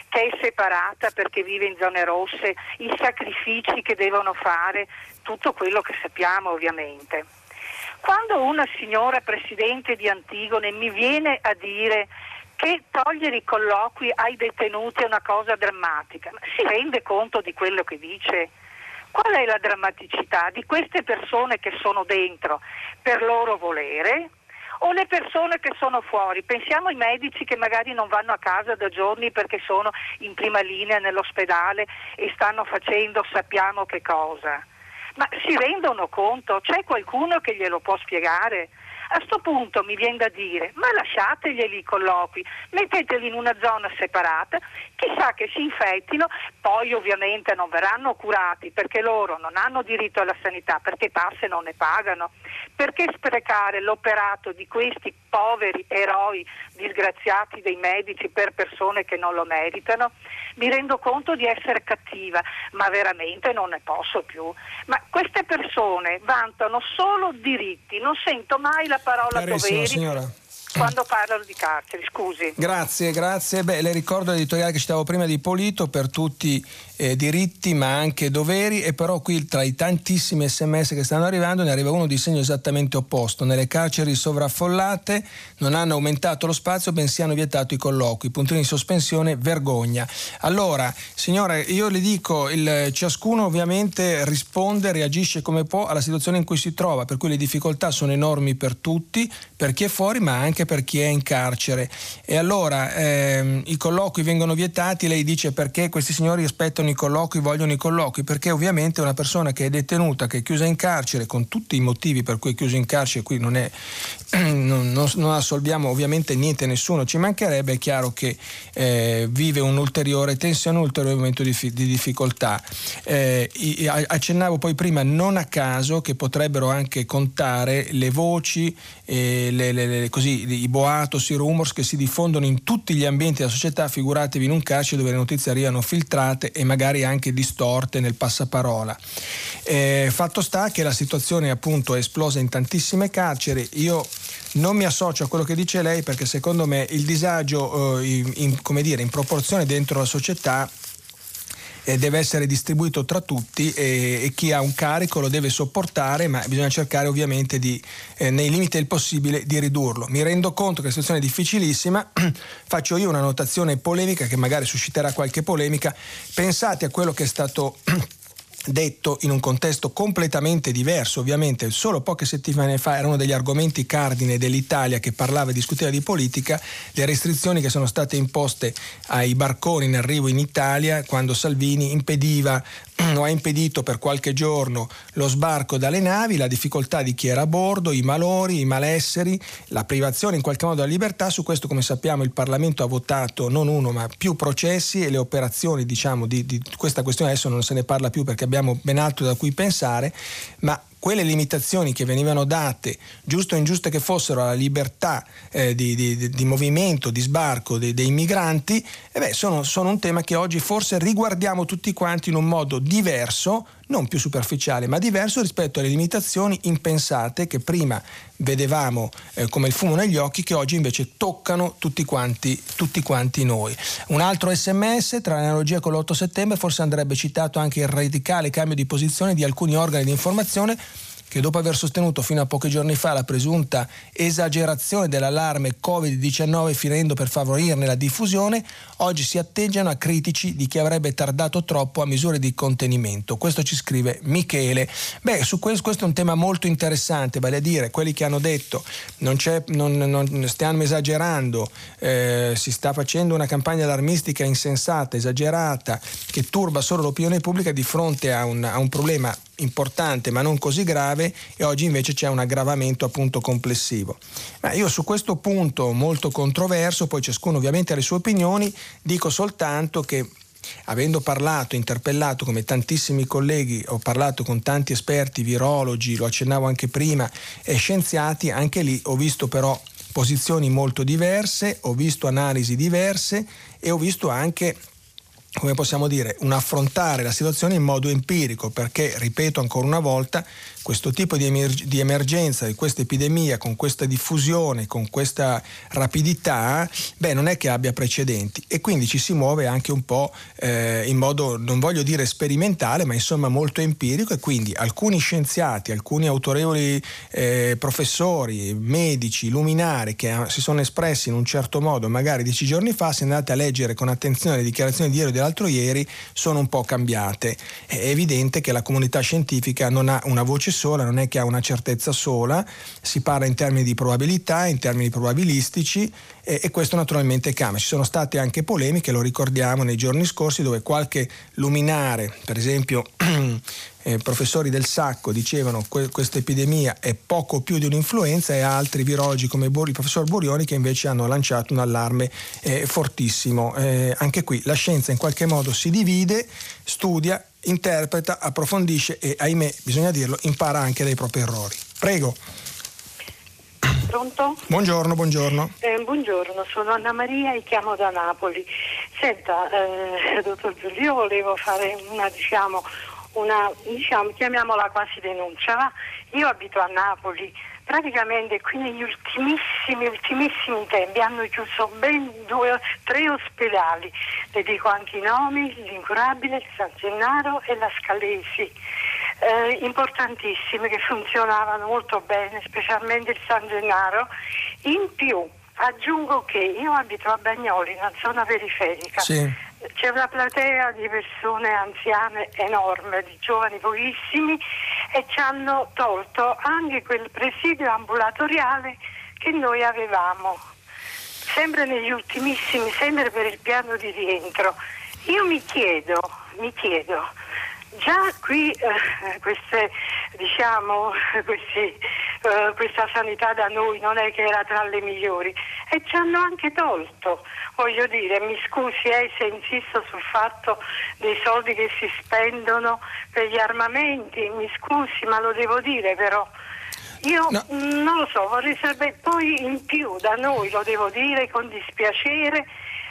che è separata perché vive in zone rosse, i sacrifici che devono fare, tutto quello che sappiamo ovviamente. Quando una signora presidente di Antigone mi viene a dire che togliere i colloqui ai detenuti è una cosa drammatica, si rende conto di quello che dice? Qual è la drammaticità di queste persone che sono dentro per loro volere, o le persone che sono fuori. Pensiamo ai medici che magari non vanno a casa da giorni perché sono in prima linea nell'ospedale e stanno facendo sappiamo che cosa. Ma si rendono conto? C'è qualcuno che glielo può spiegare? A questo punto mi viene da dire, ma lasciateglieli i colloqui, metteteli in una zona separata, chissà che si infettino, poi ovviamente non verranno curati perché loro non hanno diritto alla sanità, perché tasse non ne pagano. Perché sprecare l'operato di questi poveri eroi disgraziati dei medici per persone che non lo meritano? Mi rendo conto di essere cattiva, ma veramente non ne posso più. Ma queste persone vantano solo diritti, non sento mai la parola doveri. Signora quando parlano di carceri, scusi. Grazie, grazie. Beh, le ricordo l'editoriale che citavo prima di Polito per tutti eh, diritti ma anche doveri e però qui tra i tantissimi sms che stanno arrivando ne arriva uno di segno esattamente opposto. Nelle carceri sovraffollate non hanno aumentato lo spazio bensì hanno vietato i colloqui. Puntini di sospensione, vergogna. Allora, signora, io le dico, il, ciascuno ovviamente risponde, reagisce come può alla situazione in cui si trova, per cui le difficoltà sono enormi per tutti, per chi è fuori ma anche per chi è in carcere. E allora ehm, i colloqui vengono vietati, lei dice perché questi signori aspettano vogliono i colloqui, vogliono i colloqui, perché ovviamente una persona che è detenuta, che è chiusa in carcere, con tutti i motivi per cui è chiusa in carcere, qui non, è, [clears throat] non, non, non assolviamo ovviamente niente, nessuno ci mancherebbe, è chiaro che eh, vive un'ulteriore tensione, un ulteriore momento di, di difficoltà. Eh, accennavo poi prima, non a caso, che potrebbero anche contare le voci, eh, le, le, le, così, i boatos, i rumors che si diffondono in tutti gli ambienti della società, figuratevi in un carcere dove le notizie arrivano filtrate e magari anche distorte nel passaparola. Eh, fatto sta che la situazione appunto è esplosa in tantissime carceri, io non mi associo a quello che dice lei perché secondo me il disagio eh, in, in, dire, in proporzione dentro la società eh, deve essere distribuito tra tutti e, e, chi ha un carico lo deve sopportare, ma bisogna cercare ovviamente di, eh, nei limiti del possibile di ridurlo. Mi rendo conto che la situazione è difficilissima, [clears throat] faccio io una notazione polemica che magari susciterà qualche polemica. Pensate a quello che è stato [clears throat] detto in un contesto completamente diverso, ovviamente solo poche settimane fa era uno degli argomenti cardine dell'Italia che parlava e discuteva di politica, le restrizioni che sono state imposte ai barconi in arrivo in Italia quando Salvini impediva ha impedito per qualche giorno lo sbarco dalle navi, la difficoltà di chi era a bordo, i malori, i malesseri, la privazione in qualche modo della libertà. Su questo, come sappiamo, il Parlamento ha votato non uno ma più processi e le operazioni diciamo, di, di questa questione adesso non se ne parla più perché abbiamo ben altro da cui pensare, ma quelle limitazioni che venivano date, giusto o ingiuste che fossero, alla libertà eh, di, di, di, movimento, di sbarco dei, dei migranti, eh beh, sono, sono un tema che oggi forse riguardiamo tutti quanti in un modo diverso, non più superficiale, ma diverso rispetto alle limitazioni impensate che prima vedevamo eh, come il fumo negli occhi, che oggi invece toccano tutti quanti, tutti quanti noi. Un altro sms, tra l'analogia con l'8 settembre, forse andrebbe citato anche il radicale cambio di posizione di alcuni organi di informazione che dopo aver sostenuto fino a pochi giorni fa la presunta esagerazione dell'allarme Covid-19 finendo per favorirne la diffusione, oggi si atteggiano a critici di chi avrebbe tardato troppo a misure di contenimento. Questo ci scrive Michele. Beh, su questo, questo è un tema molto interessante, vale a dire quelli che hanno detto non, non, non stiamo esagerando, eh, si sta facendo una campagna allarmistica insensata, esagerata, che turba solo l'opinione pubblica di fronte a un, a un problema importante ma non così grave e oggi invece c'è un aggravamento appunto complessivo. Ma io su questo punto molto controverso, poi ciascuno ovviamente ha le sue opinioni, dico soltanto che avendo parlato, interpellato come tantissimi colleghi, ho parlato con tanti esperti, virologi, lo accennavo anche prima, e scienziati, anche lì ho visto però posizioni molto diverse, ho visto analisi diverse e ho visto anche come possiamo dire, un affrontare la situazione in modo empirico, perché, ripeto ancora una volta, questo tipo di, emer- di, emergenza, di questa epidemia, con questa diffusione, con questa rapidità, beh, non è che abbia precedenti e quindi ci si muove anche un po' eh, in modo, non voglio dire sperimentale, ma insomma molto empirico e quindi alcuni scienziati, alcuni autorevoli eh, professori, medici, luminari che si sono espressi in un certo modo magari dieci giorni fa, se andate a leggere con attenzione le dichiarazioni di ieri della dell'altro ieri sono un po' cambiate. È evidente che la comunità scientifica non ha una voce sola, non è che ha una certezza sola, si parla in termini di probabilità, in termini probabilistici e, e questo naturalmente cambia. Ci sono state anche polemiche, lo ricordiamo nei giorni scorsi, dove qualche luminare, per esempio [clears throat] eh, professori del Sacco dicevano che questa epidemia è poco più di un'influenza e altri virologi come il professor Burioni che invece hanno lanciato un allarme eh, fortissimo. Eh, anche qui la scienza in qualche modo si divide, studia, interpreta, approfondisce e ahimè, bisogna dirlo, impara anche dai propri errori. Prego. Pronto? Buongiorno, buongiorno. Eh, buongiorno, sono Anna Maria e chiamo da Napoli. Senta, eh, [laughs] dottor Giulio, io volevo fare una, diciamo, una, diciamo, chiamiamola quasi denuncia, io abito a Napoli, praticamente qui negli ultimissimi, ultimissimi tempi hanno chiuso ben due, tre ospedali, le dico anche i nomi, l'Incurabile, il San Gennaro e la Scalesi, eh, importantissimi che funzionavano molto bene, specialmente il San Gennaro. In più aggiungo che io abito a Bagnoli, una zona periferica. Sì c'è una platea di persone anziane enorme, di giovani pochissimi e ci hanno tolto anche quel presidio ambulatoriale che noi avevamo, sempre negli ultimissimi, sempre per il piano di rientro. Io mi chiedo, mi chiedo, già qui eh, queste, diciamo, [laughs] questi, eh, questa sanità da noi non è che era tra le migliori e ci hanno anche tolto. Voglio dire, mi scusi eh, se insisto sul fatto dei soldi che si spendono per gli armamenti, mi scusi ma lo devo dire però. Io no. non lo so, vorrei sapere poi in più da noi, lo devo dire con dispiacere,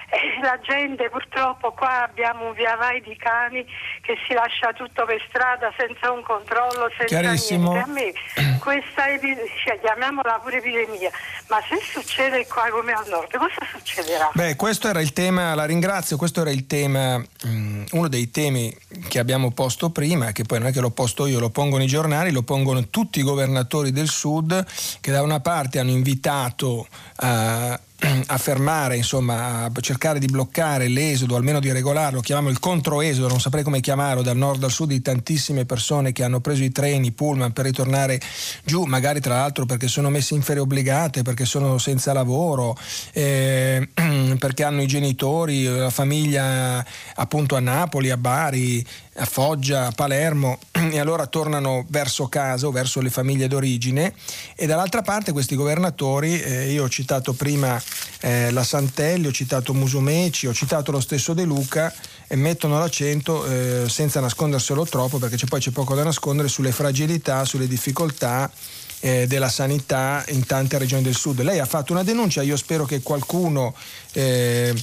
eh, [laughs] la gente purtroppo qua abbiamo un via vai di cani che si lascia tutto per strada senza un controllo, senza Chiarissimo. niente. A me questa epidemia, cioè, chiamiamola pure epidemia, ma se succede qua come al nord, cosa succederà? Beh, questo era il tema, la ringrazio, questo era il tema, um, uno dei temi che abbiamo posto prima, che poi non è che l'ho posto io, lo pongono i giornali, lo pongono tutti i governatori del sud che da una parte hanno invitato a [clears throat] a fermare, insomma, a cercare di bloccare l'esodo, almeno di regolarlo, chiamiamolo il controesodo, non saprei come chiamarlo, dal nord al sud di tantissime persone che hanno preso i treni, i pullman per ritornare giù, magari tra l'altro perché sono messi in ferie obbligate, perché sono senza lavoro, eh, [clears throat] perché hanno i genitori, la famiglia appunto a Napoli, a Bari, a Foggia, a Palermo [clears throat] e allora tornano verso casa o verso le famiglie d'origine e dall'altra parte questi governatori, eh, io ho citato prima eh, la Santelli, ho citato Musumeci, ho citato lo stesso De Luca e mettono l'accento eh, senza nasconderselo troppo perché c'è, poi c'è poco da nascondere sulle fragilità, sulle difficoltà eh, della sanità in tante regioni del sud. Lei ha fatto una denuncia, io spero che qualcuno, eh,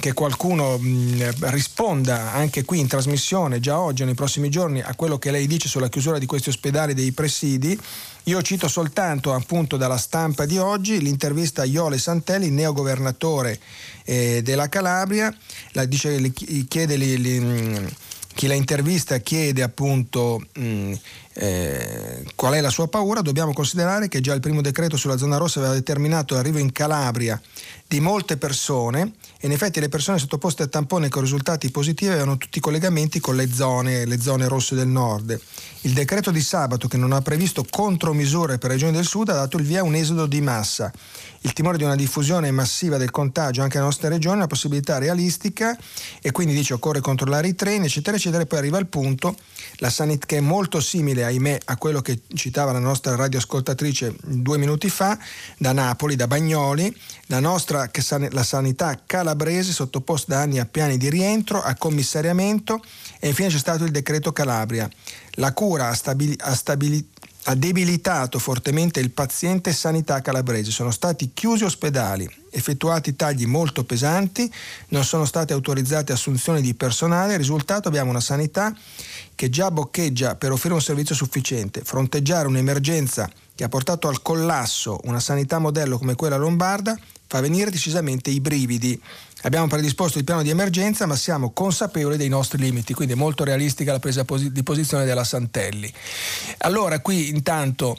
che qualcuno mh, risponda anche qui in trasmissione, già oggi o nei prossimi giorni, a quello che lei dice sulla chiusura di questi ospedali dei presidi. Io cito soltanto appunto dalla stampa di oggi l'intervista a Iole Santelli, neogovernatore eh, della Calabria, la, dice, chiede li, li, chi la intervista chiede appunto mh, eh, qual è la sua paura, dobbiamo considerare che già il primo decreto sulla zona rossa aveva determinato l'arrivo in Calabria di molte persone e in effetti le persone sottoposte a tampone con risultati positivi avevano tutti i collegamenti con le zone, le zone rosse del nord. Il decreto di sabato che non ha previsto contromisure per regioni del sud ha dato il via a un esodo di massa il timore di una diffusione massiva del contagio anche nelle nostre regioni è una possibilità realistica e quindi dice occorre controllare i treni, eccetera, eccetera, e poi arriva il punto, la sanit- che è molto simile, ahimè, a quello che citava la nostra radioascoltatrice due minuti fa, da Napoli, da Bagnoli, la nostra la sanità calabrese sottoposta da anni a piani di rientro, a commissariamento e infine c'è stato il decreto Calabria. La cura ha, stabili- ha stabilito ha debilitato fortemente il paziente sanità calabrese. Sono stati chiusi ospedali, effettuati tagli molto pesanti, non sono state autorizzate assunzioni di personale, risultato abbiamo una sanità che già boccheggia per offrire un servizio sufficiente, fronteggiare un'emergenza che ha portato al collasso una sanità modello come quella lombarda fa venire decisamente i brividi. Abbiamo predisposto il piano di emergenza, ma siamo consapevoli dei nostri limiti, quindi è molto realistica la presa di posizione della Santelli. Allora, qui intanto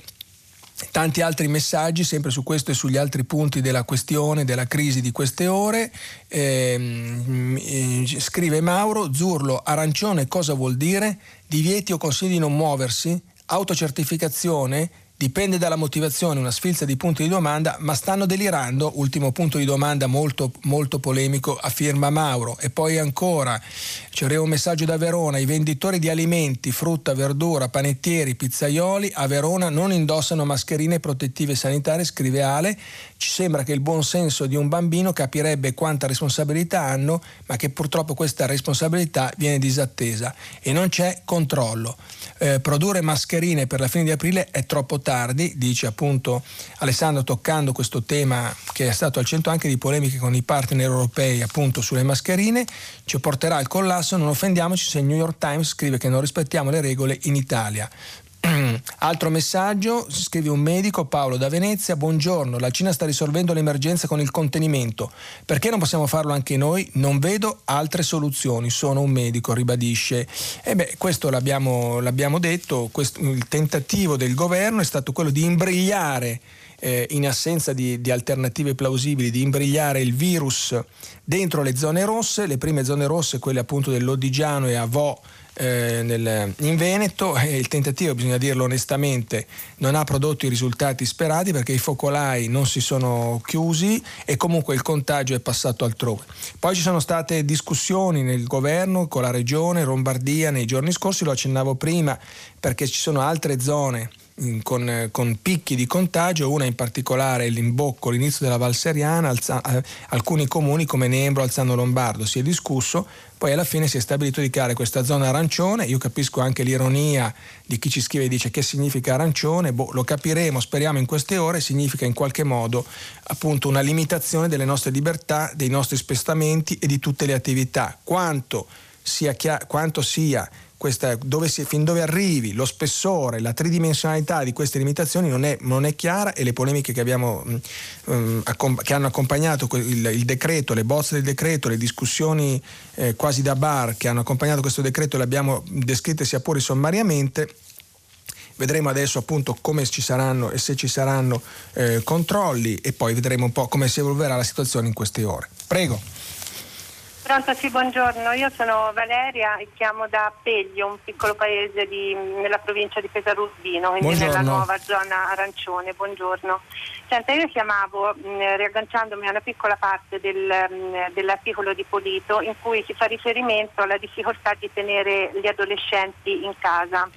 Tanti altri messaggi sempre su questo e sugli altri punti della questione, della crisi di queste ore. Eh, scrive Mauro, Zurlo, arancione cosa vuol dire? Divieti o consigli di non muoversi? Autocertificazione? Dipende dalla motivazione, una sfilza di punti di domanda, ma stanno delirando, ultimo punto di domanda molto, molto polemico, afferma Mauro. E poi ancora, c'era un messaggio da Verona, i venditori di alimenti, frutta, verdura, panettieri, pizzaioli a Verona non indossano mascherine protettive sanitarie, scrive Ale, ci sembra che il buon senso di un bambino capirebbe quanta responsabilità hanno, ma che purtroppo questa responsabilità viene disattesa e non c'è controllo. Eh, produrre mascherine per la fine di aprile è troppo tardi, dice appunto Alessandro toccando questo tema che è stato al centro anche di polemiche con i partner europei appunto sulle mascherine, ci porterà al collasso, non offendiamoci se il New York Times scrive che non rispettiamo le regole in Italia. Altro messaggio, scrive un medico, Paolo da Venezia, buongiorno, la Cina sta risolvendo l'emergenza con il contenimento, perché non possiamo farlo anche noi? Non vedo altre soluzioni, sono un medico, ribadisce. E beh, questo l'abbiamo, l'abbiamo detto, questo, il tentativo del governo è stato quello di imbrigliare eh, in assenza di, di, alternative plausibili, di imbrigliare il virus dentro le zone rosse, le prime zone rosse, quelle appunto dell'Odigiano e Avò, eh, nel, in Veneto e il tentativo, bisogna dirlo onestamente, non ha prodotto i risultati sperati perché i focolai non si sono chiusi e comunque il contagio è passato altrove. Poi ci sono state discussioni nel governo con la regione Lombardia nei giorni scorsi, lo accennavo prima perché ci sono altre zone con, con, picchi di contagio, una in particolare l'Imbocco, l'inizio della Valseriana, alza, eh, alcuni comuni come Nembro, Alzano Lombardo, si è discusso, poi alla fine si è stabilito di creare questa zona arancione, io capisco anche l'ironia di chi ci scrive e dice che significa arancione, boh, lo capiremo, speriamo in queste ore, significa in qualche modo appunto una limitazione delle nostre libertà, dei nostri spostamenti e di tutte le attività. Quanto sia, chiar- quanto sia questa, dove si, fin dove arrivi, lo spessore, la tridimensionalità di queste limitazioni non è, non è chiara e le polemiche che, abbiamo, um, che hanno accompagnato il, il, decreto, le bozze del decreto, le discussioni eh, quasi da bar che hanno accompagnato questo decreto le abbiamo descritte sia pure sommariamente. Vedremo adesso appunto come ci saranno e se ci saranno eh, controlli e poi vedremo un po' come si evolverà la situazione in queste ore. Prego. Pronto, sì, buongiorno. Io sono Valeria e chiamo da Peglio, un piccolo paese di, nella provincia di Pesarurbino, quindi buongiorno. nella nuova zona arancione. Buongiorno. Senta, io chiamavo mh, riagganciandomi a una piccola parte del, mh, dell'articolo di Polito in cui si fa riferimento alla difficoltà di tenere gli adolescenti in casa.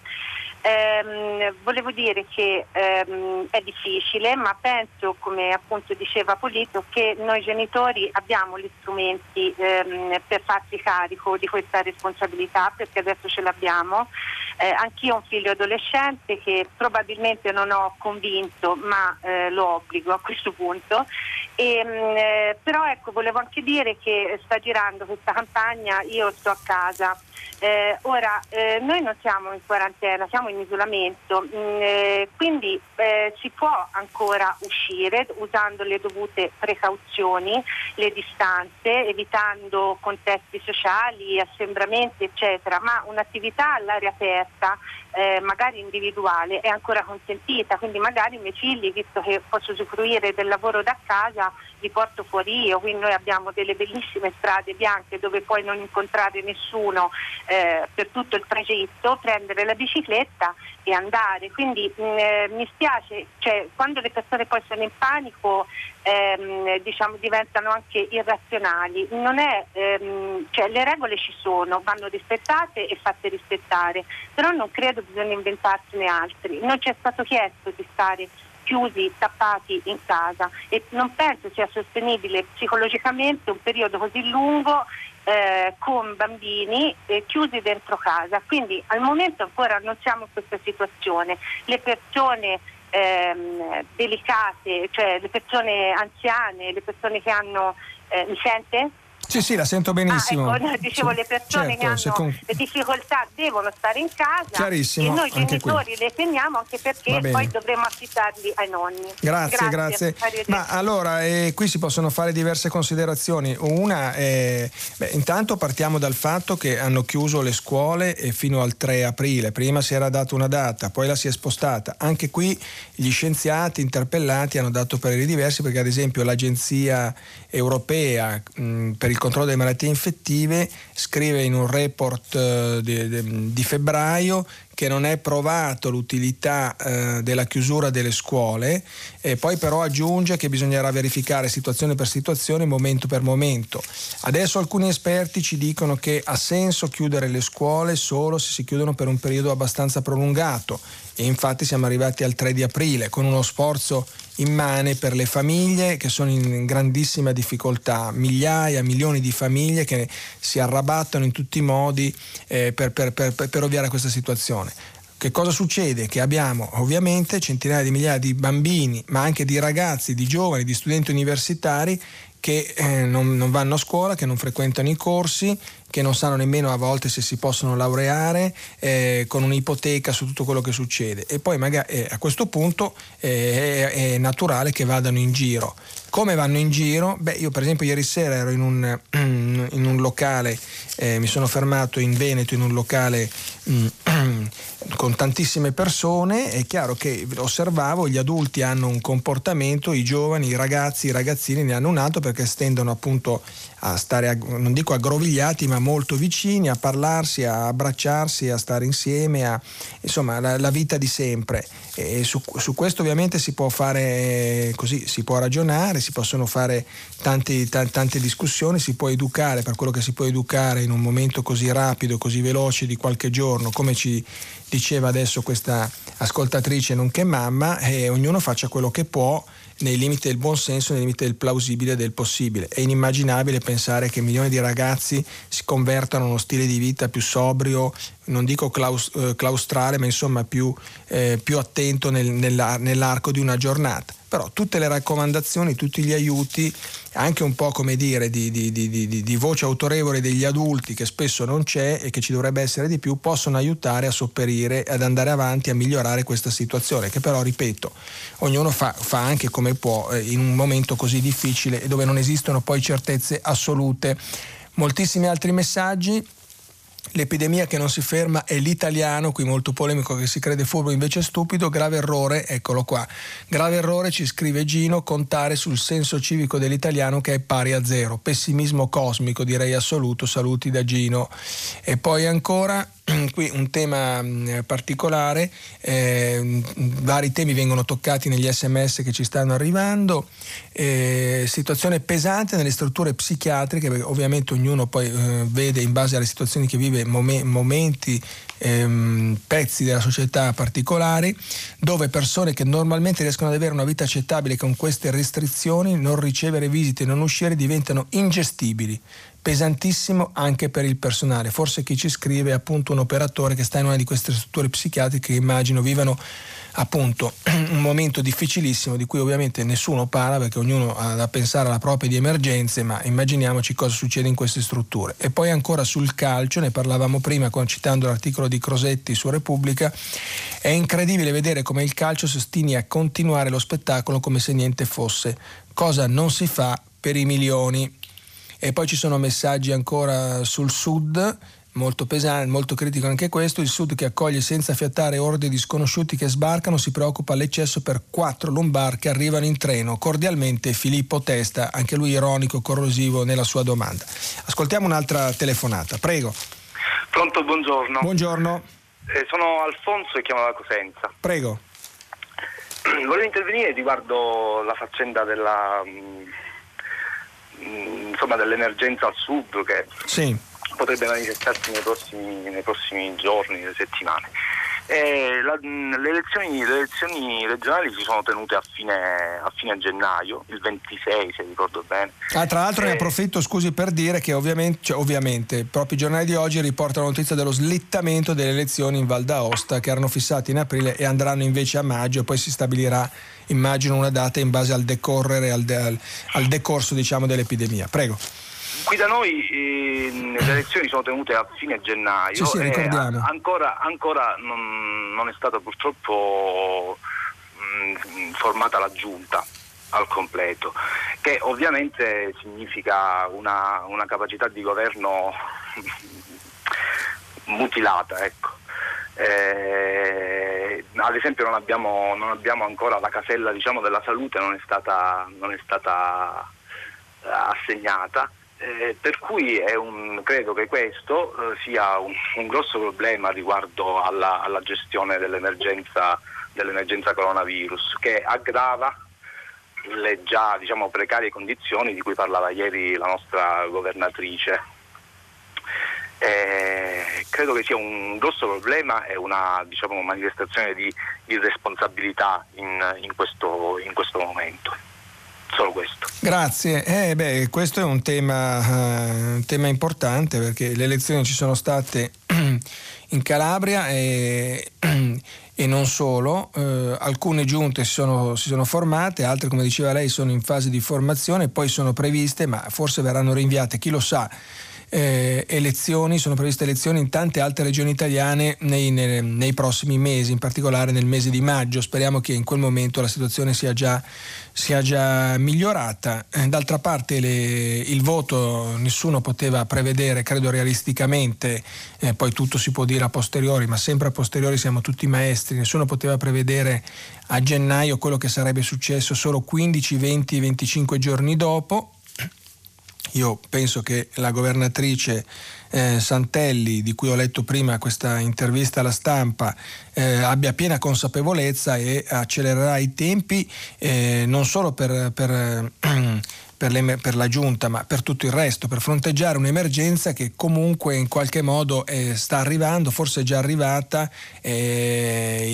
Ehm, volevo dire che ehm, è difficile, ma penso, come appunto diceva Polito, che noi genitori abbiamo gli strumenti ehm, per farci carico di questa responsabilità, perché adesso ce l'abbiamo. Eh, anch'io ho un figlio adolescente che probabilmente non ho convinto, ma eh, lo obbligo a questo punto. E, mh, eh, però ecco, volevo anche dire che sta girando questa campagna, io sto a casa. Eh, ora, eh, noi non siamo in quarantena, siamo in isolamento, mh, mm, eh, quindi eh, si può ancora uscire usando le dovute precauzioni, le distanze, evitando contesti sociali, assembramenti, eccetera, ma un'attività all'aria aperta eh, magari individuale è ancora consentita, quindi magari i miei figli, visto che posso usufruire del lavoro da casa, li porto fuori io, quindi noi abbiamo delle bellissime strade bianche dove puoi non incontrare nessuno eh, per tutto il tragitto, prendere la bicicletta e andare. Quindi mh, mm, eh, mi spiace, cioè, quando le persone poi sono in panico ehm, diciamo, diventano anche irrazionali. È, ehm, cioè, le regole ci sono, vanno rispettate e fatte rispettare, però non credo bisogna inventarsene altri. Non ci è stato chiesto di stare chiusi, tappati in casa e non penso sia sostenibile psicologicamente un periodo così lungo eh, con bambini eh, chiusi dentro casa. Quindi al momento ancora non siamo in questa situazione. Le persone ehm, delicate, cioè le persone anziane, le persone che hanno... Eh, mi sente? Sì, Sì, la sento benissimo. Ah, ecco, dicevo, sì, le persone certo, che hanno con... le difficoltà devono stare in casa e noi genitori qui. le teniamo anche perché poi dovremo affittarli ai nonni. Grazie, grazie. grazie. Ma allora, eh, qui si possono fare diverse considerazioni. Una, è, beh, intanto partiamo dal fatto che hanno chiuso le scuole fino al 3 aprile. Prima si era data una data, poi la si è spostata. Anche qui gli scienziati interpellati hanno dato pareri diversi perché ad esempio l'Agenzia Europea mh, per il controllo delle malattie infettive scrive in un report di, di, di febbraio che non è provato l'utilità eh, della chiusura delle scuole e poi però aggiunge che bisognerà verificare situazione per situazione, momento per momento. Adesso alcuni esperti ci dicono che ha senso chiudere le scuole solo se si chiudono per un periodo abbastanza prolungato e infatti siamo arrivati al 3 di aprile con uno sforzo immane per le famiglie che sono in grandissima difficoltà, migliaia, milioni di famiglie che si arrabattano in tutti i modi eh, per, per, per, per ovviare a questa situazione. Che cosa succede? Che abbiamo ovviamente centinaia di migliaia di bambini, ma anche di ragazzi, di giovani, di studenti universitari che eh, non, non, vanno a scuola, che non frequentano i corsi, che non sanno nemmeno a volte se si possono laureare eh, con un'ipoteca su tutto quello che succede e poi magari eh, a questo punto eh, è, è, naturale che vadano in giro. Come vanno in giro? Beh, io per esempio ieri sera ero in un, [clears throat] in un locale, eh, mi sono fermato in Veneto in un locale mm, [clears throat] con tantissime persone, è chiaro che osservavo gli adulti hanno un comportamento, i giovani, i ragazzi, i ragazzini ne hanno un altro perché stendono appunto a stare, non dico aggrovigliati, ma molto vicini, a parlarsi, a abbracciarsi, a stare insieme, a, insomma la, la vita di sempre. Su, su, questo ovviamente si può fare così, si può ragionare, si possono fare tanti, t- tante discussioni, si può educare per quello che si può educare in un momento così rapido, così veloce di qualche giorno, come ci diceva adesso questa ascoltatrice nonché mamma, e ognuno faccia quello che può nei limiti del buon senso, nei limiti del plausibile e del possibile. È inimmaginabile pensare che milioni di ragazzi si convertano a uno stile di vita più sobrio, non dico claus, eh, claustrale, ma insomma più, eh, più attento nel, nell'arco di una giornata però tutte le raccomandazioni, tutti gli aiuti, anche un po' come dire di, di, di, di, voce autorevole degli adulti che spesso non c'è e che ci dovrebbe essere di più, possono aiutare a sopperire, ad andare avanti, a migliorare questa situazione, che però, ripeto, ognuno fa, fa anche come può eh, in un momento così difficile e dove non esistono poi certezze assolute. Moltissimi altri messaggi. L'epidemia che non si ferma è l'italiano, qui molto polemico che si crede furbo invece stupido, grave errore, eccolo qua. Grave errore ci scrive Gino, contare sul senso civico dell'italiano che è pari a zero. Pessimismo cosmico, direi assoluto, saluti da Gino. E poi ancora [clears throat] qui un tema mm, particolare, eh, vari temi vengono toccati negli sms che ci stanno arrivando, eh, situazione pesante nelle strutture psichiatriche, ovviamente ognuno poi eh, vede in base alle situazioni che vive mom- momenti, ehm, pezzi della società particolari, dove persone che normalmente riescono ad avere una vita accettabile con queste restrizioni, non ricevere visite, non uscire, diventano ingestibili pesantissimo anche per il personale. Forse chi ci scrive è appunto un operatore che sta in una di queste strutture psichiatriche che immagino vivano appunto [clears throat] un momento difficilissimo di cui ovviamente nessuno parla perché ognuno ha da pensare alla propria di emergenze, ma immaginiamoci cosa succede in queste strutture. E poi ancora sul calcio, ne parlavamo prima citando l'articolo di Crosetti su Repubblica, è incredibile vedere come il calcio si ostini a continuare lo spettacolo come se niente fosse, cosa non si fa per i milioni e poi ci sono messaggi ancora sul sud, molto pesante, molto critico anche questo, il sud che accoglie senza fiattare orde di sconosciuti che sbarcano, si preoccupa all'eccesso per quattro lombar che arrivano in treno. Cordialmente Filippo Testa, anche lui ironico, corrosivo nella sua domanda. Ascoltiamo un'altra telefonata, prego. Pronto, buongiorno. Buongiorno. Eh, sono Alfonso e chiamo da Cosenza. Prego. [clears throat] Volevo intervenire riguardo la faccenda della Mm, insomma, dell'emergenza al sud che sì. Potrebbe manifestarsi nei prossimi, nei prossimi giorni, nelle settimane. La, le, elezioni, le, elezioni, regionali si sono tenute a fine, a fine, gennaio, il 26 se ricordo bene. Ah, tra l'altro e... ne approfitto scusi per dire che ovviamente, cioè, ovviamente proprio i giornali di oggi riportano la notizia dello slittamento delle elezioni in Val d'Aosta che erano fissate in aprile e andranno invece a maggio e poi si stabilirà immagino una data in base al decorrere, al, de, al, al decorso diciamo, dell'epidemia. Prego. Qui da noi eh, le elezioni sono tenute a fine gennaio sì, sì, e ancora, ancora non, non, è stata purtroppo mh, formata la giunta al completo, che ovviamente significa una, una capacità di governo [laughs] mutilata. Ecco. Eh, ad esempio non abbiamo, non abbiamo, ancora la casella diciamo, della salute, non è stata, non è stata eh, assegnata. Eh, per cui un, credo che questo eh, sia un, un, grosso problema riguardo alla, alla gestione dell'emergenza, dell'emergenza, coronavirus che aggrava le già diciamo, precarie condizioni di cui parlava ieri la nostra governatrice. Eh, credo che sia un grosso problema e una diciamo, manifestazione di irresponsabilità in, in, questo, in questo momento solo questo. Grazie, eh, beh, questo è un tema, uh, un tema, importante perché le elezioni ci sono state [clears throat] in Calabria e, [clears throat] e non solo, uh, alcune giunte si sono, si sono, formate, altre come diceva lei sono in fase di formazione, poi sono previste ma forse verranno rinviate, chi lo sa eh, elezioni, sono previste elezioni in tante altre regioni italiane nei, nei, nei, prossimi mesi, in particolare nel mese di maggio. Speriamo che in quel momento la situazione sia già, sia già migliorata. Eh, d'altra parte le, il voto nessuno poteva prevedere, credo realisticamente, eh, poi tutto si può dire a posteriori, ma sempre a posteriori siamo tutti maestri, nessuno poteva prevedere a gennaio quello che sarebbe successo solo 15, 20, 25 giorni dopo io penso che la governatrice eh, Santelli, di cui ho letto prima questa intervista alla stampa, eh, abbia piena consapevolezza e accelererà i tempi eh, non solo per, per [clears throat] per, le, per, la giunta, ma per tutto il resto, per fronteggiare un'emergenza che comunque in qualche modo eh, sta arrivando, forse è già arrivata, eh,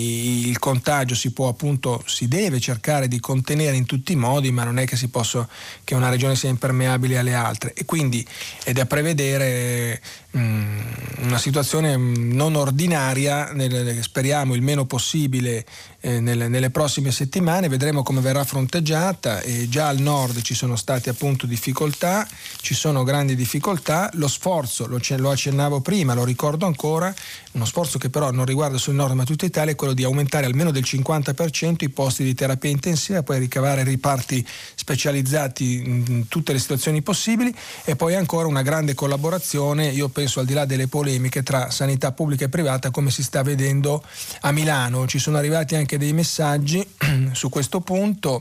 il contagio si può appunto, si deve cercare di contenere in tutti i modi, ma non è che, si possa, che una regione sia impermeabile alle altre. E quindi è da prevedere una situazione non ordinaria, speriamo il meno possibile eh, nelle, prossime settimane, vedremo come verrà fronteggiata. Già al nord ci sono state appunto difficoltà, ci sono grandi difficoltà, lo sforzo, lo accennavo prima, lo ricordo ancora, uno sforzo che però non riguarda solo il nord ma tutta Italia è quello di aumentare almeno del 50% i posti di terapia intensiva, poi ricavare riparti specializzati in tutte le situazioni possibili e poi ancora una grande collaborazione, io penso al di là delle polemiche, tra sanità pubblica e privata come si sta vedendo a Milano. Ci sono arrivati anche dei messaggi [clears throat] su questo punto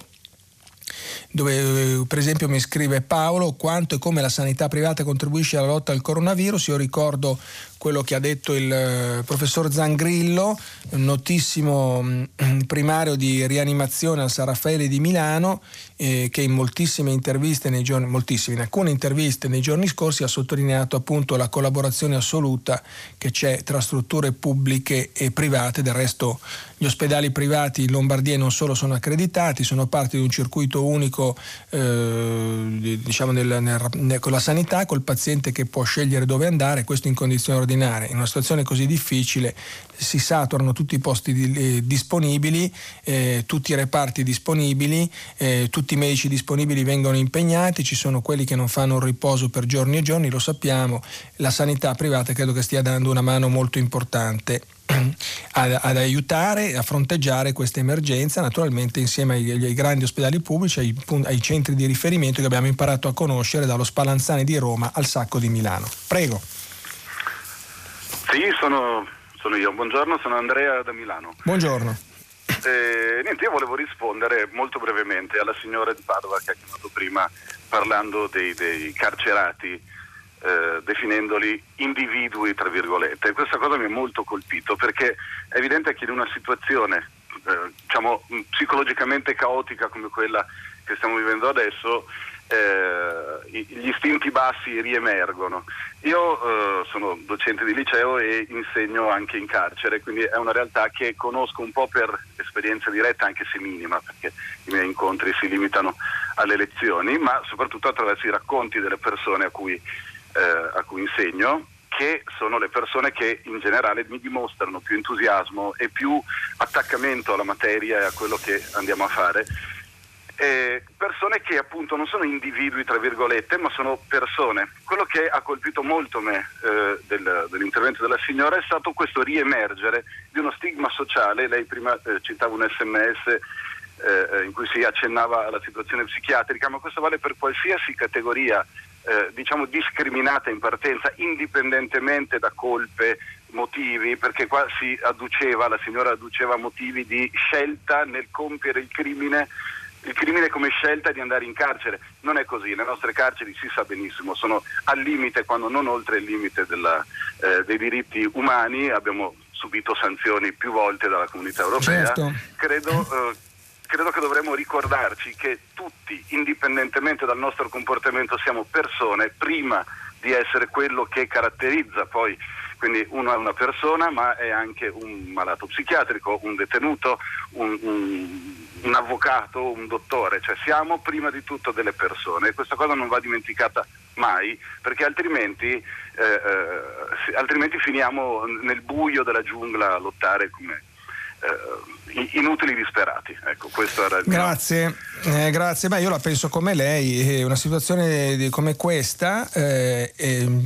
dove per esempio mi scrive Paolo quanto e come la sanità privata contribuisce alla lotta al coronavirus. Io ricordo quello che ha detto il eh, professor Zangrillo, notissimo mm, primario di rianimazione al San Raffaele di Milano, eh, che in moltissime interviste nei giorni, moltissime, in alcune interviste nei giorni scorsi ha sottolineato appunto la collaborazione assoluta che c'è tra strutture pubbliche e private. Del resto gli ospedali privati in Lombardia non solo sono accreditati, sono parte di un circuito unico eh, diciamo nel, nel, con la sanità, col paziente che può scegliere dove andare, questo in condizioni ordinarie. In una situazione così difficile si saturano tutti i posti di, eh, disponibili, eh, tutti i reparti disponibili, eh, tutti i medici disponibili vengono impegnati, ci sono quelli che non fanno un riposo per giorni e giorni, lo sappiamo, la sanità privata credo che stia dando una mano molto importante. [clears throat] Ad, ad, aiutare a fronteggiare questa emergenza, naturalmente insieme ai, ai grandi ospedali pubblici, ai, ai, centri di riferimento che abbiamo imparato a conoscere dallo Spallanzani di Roma al Sacco di Milano. Prego. Sì, sono, sono io. Buongiorno, sono Andrea da Milano. Buongiorno. Eh, niente, io volevo rispondere molto brevemente alla signora di Padova che ha chiamato prima parlando dei, dei carcerati, eh, definendoli individui, tra virgolette. Questa cosa mi ha molto colpito perché è evidente che in una situazione eh, diciamo, psicologicamente caotica come quella che stiamo vivendo adesso, eh, gli istinti bassi riemergono. Io eh, sono docente di liceo e insegno anche in carcere, quindi è una realtà che conosco un po' per esperienza diretta, anche se minima, perché i miei incontri si limitano alle lezioni, ma soprattutto attraverso i racconti delle persone a cui, eh, a cui insegno che sono le persone che in generale mi dimostrano più entusiasmo e più attaccamento alla materia e a quello che andiamo a fare eh, persone che appunto non sono individui, tra virgolette, ma sono persone. Quello che ha colpito molto me eh, del, dell'intervento della signora è stato questo riemergere di uno stigma sociale. Lei prima eh, citava un sms eh, eh, in cui si accennava alla situazione psichiatrica, ma questo vale per qualsiasi categoria eh, diciamo discriminata in partenza, indipendentemente da colpe, motivi, perché qua si adduceva, la signora adduceva motivi di scelta nel compiere il crimine il crimine come scelta di andare in carcere. Non è così, le nostre carceri si sa benissimo, sono al limite, quando non oltre il limite della, eh, dei diritti umani, abbiamo subito sanzioni più volte dalla comunità europea. Certo. Credo, eh, credo che dovremmo ricordarci che tutti, indipendentemente dal nostro comportamento, siamo persone prima di essere quello che caratterizza poi quindi uno è una persona ma è anche un malato psichiatrico, un detenuto, un, un, un avvocato, un dottore, cioè siamo prima di tutto delle persone e questa cosa non va dimenticata mai perché altrimenti, eh, eh, altrimenti finiamo nel buio della giungla a lottare come inutili disperati. Ecco, questo era il grazie, eh, grazie. Beh, io la penso come lei, una situazione come questa eh,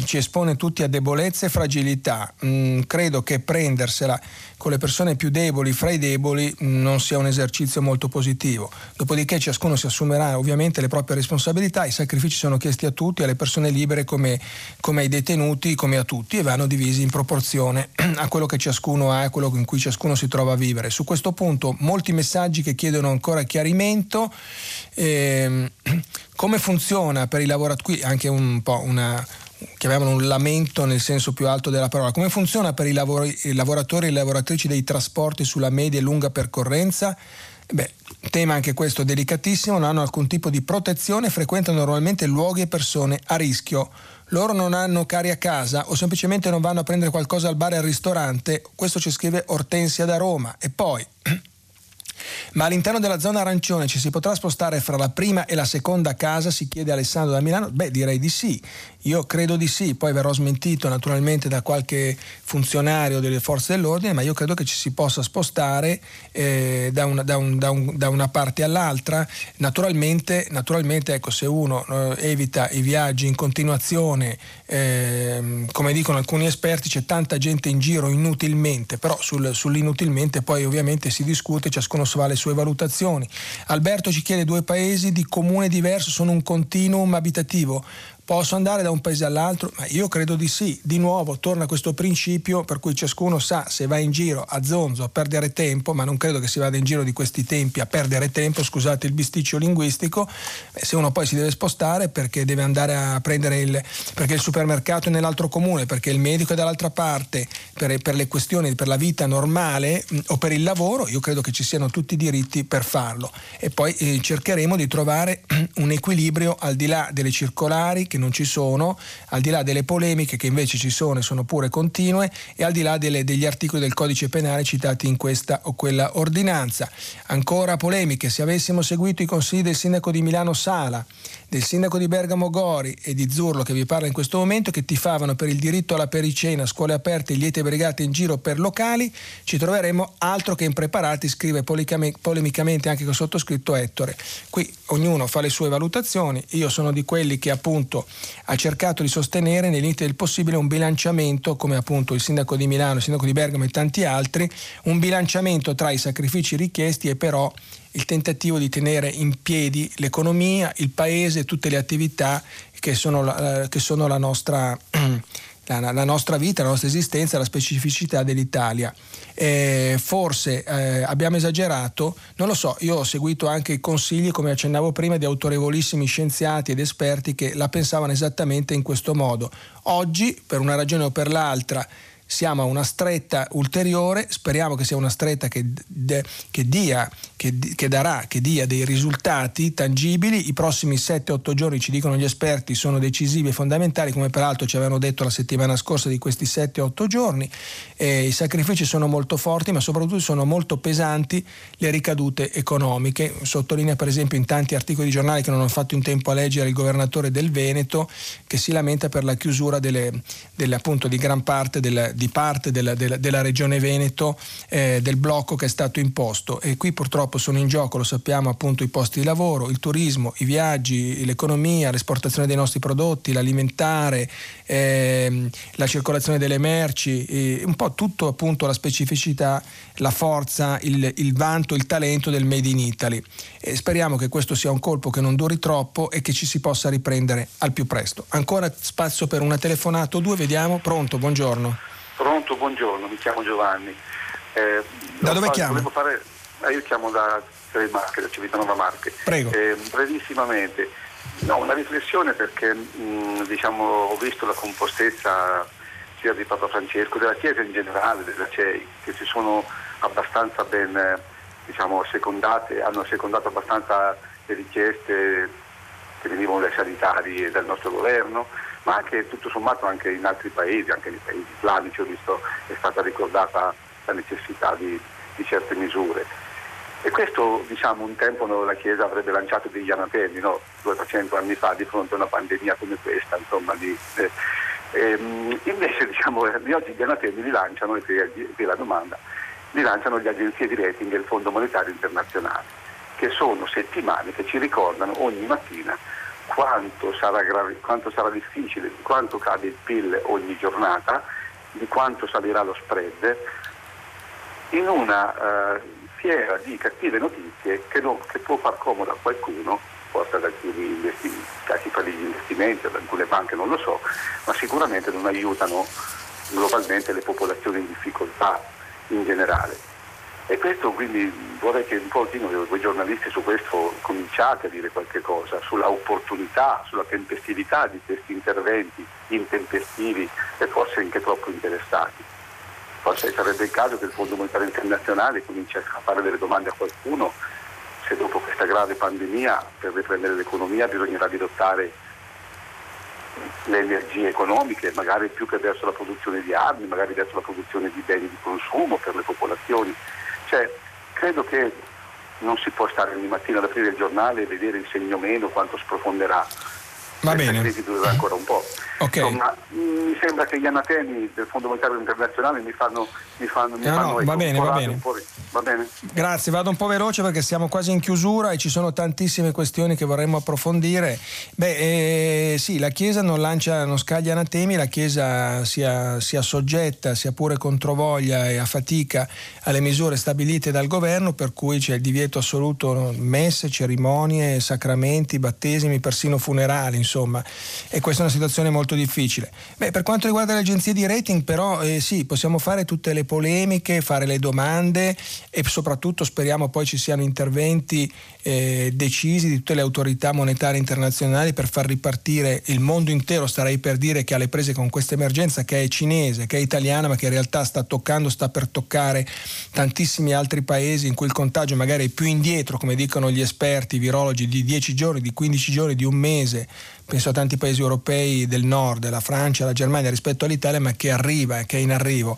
ci espone tutti a debolezze e fragilità. Mm, credo che prendersela con le persone più deboli fra i deboli non sia un esercizio molto positivo. Dopodiché ciascuno si assumerà ovviamente le proprie responsabilità, i sacrifici sono chiesti a tutti, alle persone libere come, come ai detenuti, come a tutti e vanno divisi in proporzione [clears throat] a quello che ciascuno ha a quello in cui ciascuno si trova a vivere. Su questo punto molti messaggi che chiedono ancora chiarimento. Eh, [clears throat] come funziona per i lavoratori, qui anche un po' una, chiamiamolo un lamento nel senso più alto della parola. Come funziona per i, lavori, i lavoratori e le lavoratrici dei trasporti sulla media e lunga percorrenza? Beh, tema anche questo delicatissimo, non hanno alcun tipo di protezione, frequentano normalmente luoghi e persone a rischio. Loro non hanno cari a casa o semplicemente non vanno a prendere qualcosa al bar e al ristorante. Questo ci scrive Ortensia da Roma. E poi [clears throat] Ma all'interno della zona arancione ci si potrà spostare fra la prima e la seconda casa? Si chiede Alessandro da Milano. Beh, direi di sì. Io credo di sì, poi verrò smentito naturalmente da qualche funzionario delle forze dell'ordine, ma io credo che ci si possa spostare eh, da, una, da, un, da, un, da, una, parte all'altra. Naturalmente, naturalmente ecco, se uno eh, evita i viaggi in continuazione, eh, come dicono alcuni esperti, c'è tanta gente in giro inutilmente, però sul, sull'inutilmente poi ovviamente si discute, ciascuno fa le sue valutazioni. Alberto ci chiede due paesi di comune diverso, sono un continuum abitativo. Posso andare da un paese all'altro? Ma io credo di sì. Di nuovo torna questo principio per cui ciascuno sa se va in giro a zonzo a perdere tempo, ma non credo che si vada in giro di questi tempi a perdere tempo, scusate il bisticcio linguistico, se uno poi si deve spostare perché deve andare a prendere il, il supermercato è nell'altro comune, perché il medico è dall'altra parte, per, per le questioni, per la vita normale mh, o per il lavoro, io credo che ci siano tutti i diritti per farlo. E poi eh, cercheremo di trovare [clears throat] un equilibrio al di là delle circolari che non ci sono, al di là delle polemiche che invece ci sono e sono pure continue e al di là delle, degli articoli del codice penale citati in questa o quella ordinanza. Ancora polemiche, se avessimo seguito i consigli del sindaco di Milano Sala, del sindaco di Bergamo Gori e di Zurlo che vi parla in questo momento, che tifavano per il diritto alla pericena, scuole aperte liete brigate in giro per locali, ci troveremo altro che impreparati, scrive polemicamente anche con sottoscritto Ettore. Qui ognuno fa le sue valutazioni, io sono di quelli che appunto ha cercato di sostenere nei limiti del possibile un bilanciamento, come appunto il sindaco di Milano, il sindaco di Bergamo e tanti altri, un bilanciamento tra i sacrifici richiesti e però il tentativo di tenere in piedi l'economia, il paese, tutte le attività che sono la, che sono la, nostra, [clears throat] la, la nostra, vita, la nostra esistenza, la specificità dell'Italia. Eh, forse eh, abbiamo esagerato, non lo so, io ho seguito anche i consigli, come accennavo prima, di autorevolissimi scienziati ed esperti che la pensavano esattamente in questo modo. Oggi, per una ragione o per l'altra, siamo a una stretta ulteriore, speriamo che sia una stretta che, de, che, dia, che, che, darà, che dia dei risultati tangibili. I prossimi 7-8 giorni, ci dicono gli esperti, sono decisivi e fondamentali, come peraltro ci avevano detto la settimana scorsa di questi 7-8 giorni. Eh, I sacrifici sono molto forti, ma soprattutto sono molto pesanti le ricadute economiche. Sottolinea per esempio in tanti articoli di giornali che non ho fatto in tempo a leggere il governatore del Veneto che si lamenta per la chiusura delle, delle, appunto, di gran parte del, di parte della, della, della regione Veneto eh, del blocco che è stato imposto e qui purtroppo sono in gioco, lo sappiamo, appunto i posti di lavoro, il turismo, i viaggi, l'economia, l'esportazione dei nostri prodotti, l'alimentare, ehm, la circolazione delle merci, un po' tutto appunto la specificità, la forza, il, il vanto, il talento del Made in Italy. E speriamo che questo sia un colpo che non duri troppo e che ci si possa riprendere al più presto. Ancora spazio per una telefonata o due, vediamo. Pronto, buongiorno. Pronto, buongiorno, mi chiamo Giovanni. Eh, da dove chiamo? Fare, eh, io chiamo da Tre Marche, da Civitanova Marche. Prego. Eh, brevissimamente, no, una riflessione perché mh, mm, diciamo, ho visto la compostezza sia di Papa Francesco, della Chiesa in generale, della CEI, che si sono abbastanza ben diciamo, secondate, hanno secondato abbastanza le richieste che venivano dai sanitari e dal nostro governo, ma anche tutto sommato anche in altri paesi, anche nei paesi islamici ho visto è stata ricordata la necessità di, di certe misure. E questo diciamo, un tempo la Chiesa avrebbe lanciato degli anatemi, no? 200 anni fa, di fronte a una pandemia come questa. Insomma, di, eh, ehm, invece [laughs] diciamo, oggi gli anatemi li lanciano, e qui è la domanda, li lanciano le agenzie di rating e il Fondo Monetario Internazionale, che sono settimane che ci ricordano ogni mattina quanto sarà, gravi, quanto sarà difficile, quanto cade il PIL ogni giornata, di quanto salirà lo spread, in una uh, fiera di cattive notizie che, non, che, può far comodo a qualcuno, forse ad alcuni a chi fa investimenti, ad alcune banche non lo so, ma sicuramente non aiutano globalmente le popolazioni in difficoltà in generale. E questo quindi vorrei che un pochino voi giornalisti su questo cominciate a dire qualche cosa, sulla opportunità, sulla tempestività di questi interventi intempestivi e forse anche troppo interessati. Forse sarebbe il caso che il Fondo Monetario Internazionale cominci a fare delle domande a qualcuno se dopo questa grave pandemia per riprendere l'economia bisognerà ridottare le energie economiche, magari più che verso la produzione di armi, magari verso la produzione di beni di consumo per le popolazioni cioè, credo che non si può stare ogni mattina ad aprire il giornale e vedere il segno meno quanto sprofonderà. Va Questa bene. crisi durerà ancora un po'. Okay. Insomma, mi sembra che gli anatemi del Fondo Monetario Internazionale mi fanno, mi fanno, mi no, fanno no, va bene, va bene. va bene. Grazie, vado un po' veloce perché siamo quasi in chiusura e ci sono tantissime questioni che vorremmo approfondire. Beh, eh, sì, la Chiesa non lancia, non scaglia anatemi, la Chiesa sia, sia soggetta, sia pure controvoglia e a fatica alle misure stabilite dal governo, per cui c'è il divieto assoluto messe, cerimonie, sacramenti, battesimi, persino funerali, insomma. E questa è una situazione molto difficile. Beh, per quanto riguarda le agenzie di rating, però, eh, sì, possiamo fare tutte le polemiche, fare le domande e soprattutto speriamo poi ci siano interventi eh, decisi di tutte le autorità monetarie internazionali per far ripartire il mondo intero. Starei per dire che alle prese con questa emergenza che è cinese, che è italiana, ma che in realtà sta toccando, sta per toccare tantissimi altri paesi in cui il contagio magari è più indietro, come dicono gli esperti, i virologi, di 10 giorni, di 15 giorni, di un mese penso a tanti paesi europei del nord, la Francia, la Germania rispetto all'Italia, ma che arriva e che è in arrivo.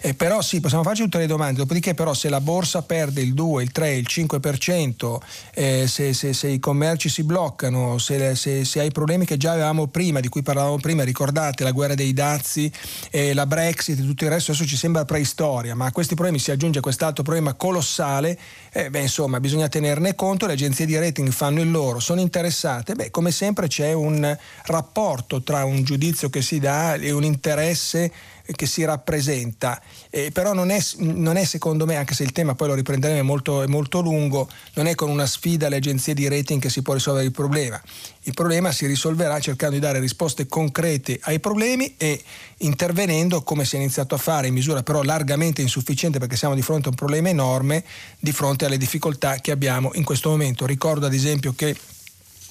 Eh, però sì, possiamo farci tutte le domande, dopodiché però se la borsa perde il 2, il 3, il 5%, eh, se, se, se, i commerci si bloccano, se, se, hai problemi che già avevamo prima, di cui parlavamo prima, ricordate la guerra dei dazi, eh, la Brexit e tutto il resto, adesso ci sembra preistoria, ma a questi problemi si aggiunge quest'altro problema colossale, eh, beh, insomma bisogna tenerne conto, le agenzie di rating fanno il loro, sono interessate, beh, come sempre c'è un rapporto tra un giudizio che si dà e un interesse che si rappresenta, eh, però non è, non è, secondo me, anche se il tema poi lo riprenderemo è molto, è molto lungo, non è con una sfida alle agenzie di rating che si può risolvere il problema. Il problema si risolverà cercando di dare risposte concrete ai problemi e intervenendo, come si è iniziato a fare, in misura però largamente insufficiente perché siamo di fronte a un problema enorme, di fronte alle difficoltà che abbiamo in questo momento. Ricordo ad esempio che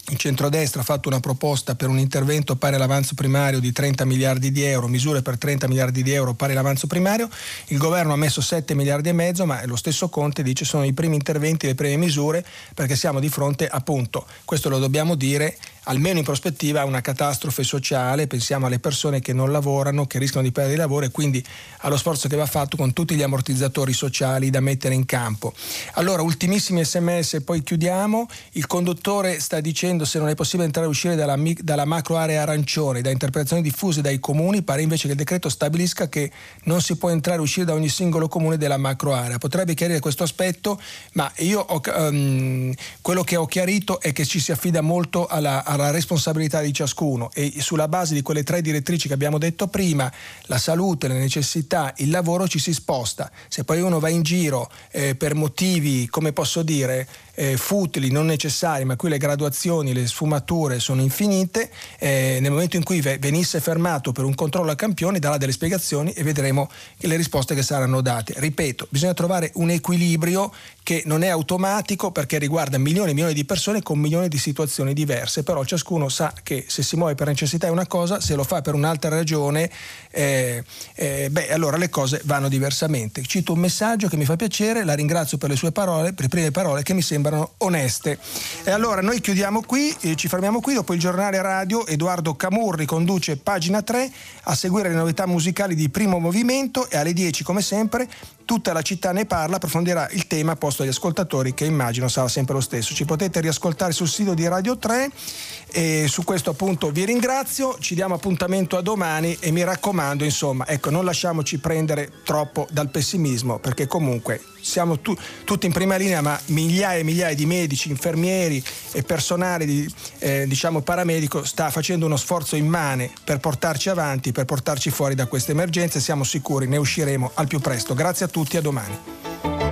il centrodestra ha fatto una proposta per un intervento pari all'avanzo primario di 30 miliardi di euro, misure per 30 miliardi di euro pari all'avanzo primario, il governo ha messo 7 miliardi e mezzo, ma lo stesso Conte dice sono i primi interventi, le prime misure, perché siamo di fronte appunto, questo lo dobbiamo dire, almeno in prospettiva a una catastrofe sociale, pensiamo alle persone che non lavorano, che rischiano di perdere il lavoro e quindi allo sforzo che va fatto con tutti gli ammortizzatori sociali da mettere in campo. Allora, ultimissimi sms e poi chiudiamo. Il conduttore sta dicendo se non è possibile entrare e uscire dalla, dalla macro area arancione, da interpretazioni diffuse dai comuni, pare invece che il decreto stabilisca che non si può entrare e uscire da ogni singolo comune della macro area. Potrebbe chiarire questo aspetto, ma io ho, um, quello che ho chiarito è che ci si affida molto alla, alla responsabilità di ciascuno e sulla base di quelle tre direttrici che abbiamo detto prima, la salute, le necessità, il lavoro, ci si sposta. Se poi uno va in giro eh, per motivi, come posso dire, eh, futili, non necessari, ma qui le graduazioni, le sfumature sono infinite, eh, nel momento in cui venisse fermato per un controllo a campioni darà delle spiegazioni e vedremo le risposte che saranno date. Ripeto, bisogna trovare un equilibrio che non è automatico perché riguarda milioni e milioni di persone con milioni di situazioni diverse, però ciascuno sa che se si muove per necessità è una cosa, se lo fa per un'altra ragione, eh, eh, beh, allora le cose vanno diversamente. Cito un messaggio che mi fa piacere, la ringrazio per le sue parole, per le prime parole che mi sembrano oneste. E allora noi chiudiamo qui, eh, ci fermiamo qui, dopo il giornale radio Edoardo Camurri conduce pagina 3 a seguire le novità musicali di primo movimento e alle 10 come sempre tutta la città ne parla, approfondirà il tema posto agli ascoltatori che immagino sarà sempre lo stesso. Ci potete riascoltare sul sito di Radio 3 e su questo appunto vi ringrazio, ci diamo appuntamento a domani e mi raccomando insomma, ecco, non lasciamoci prendere troppo dal pessimismo perché comunque siamo tu, tutti in prima linea, ma migliaia e migliaia di medici, infermieri e personale di, eh, diciamo paramedico sta facendo uno sforzo immane per portarci avanti, per portarci fuori da queste emergenze. Siamo sicuri, ne usciremo al più presto. Grazie a tutti, a domani.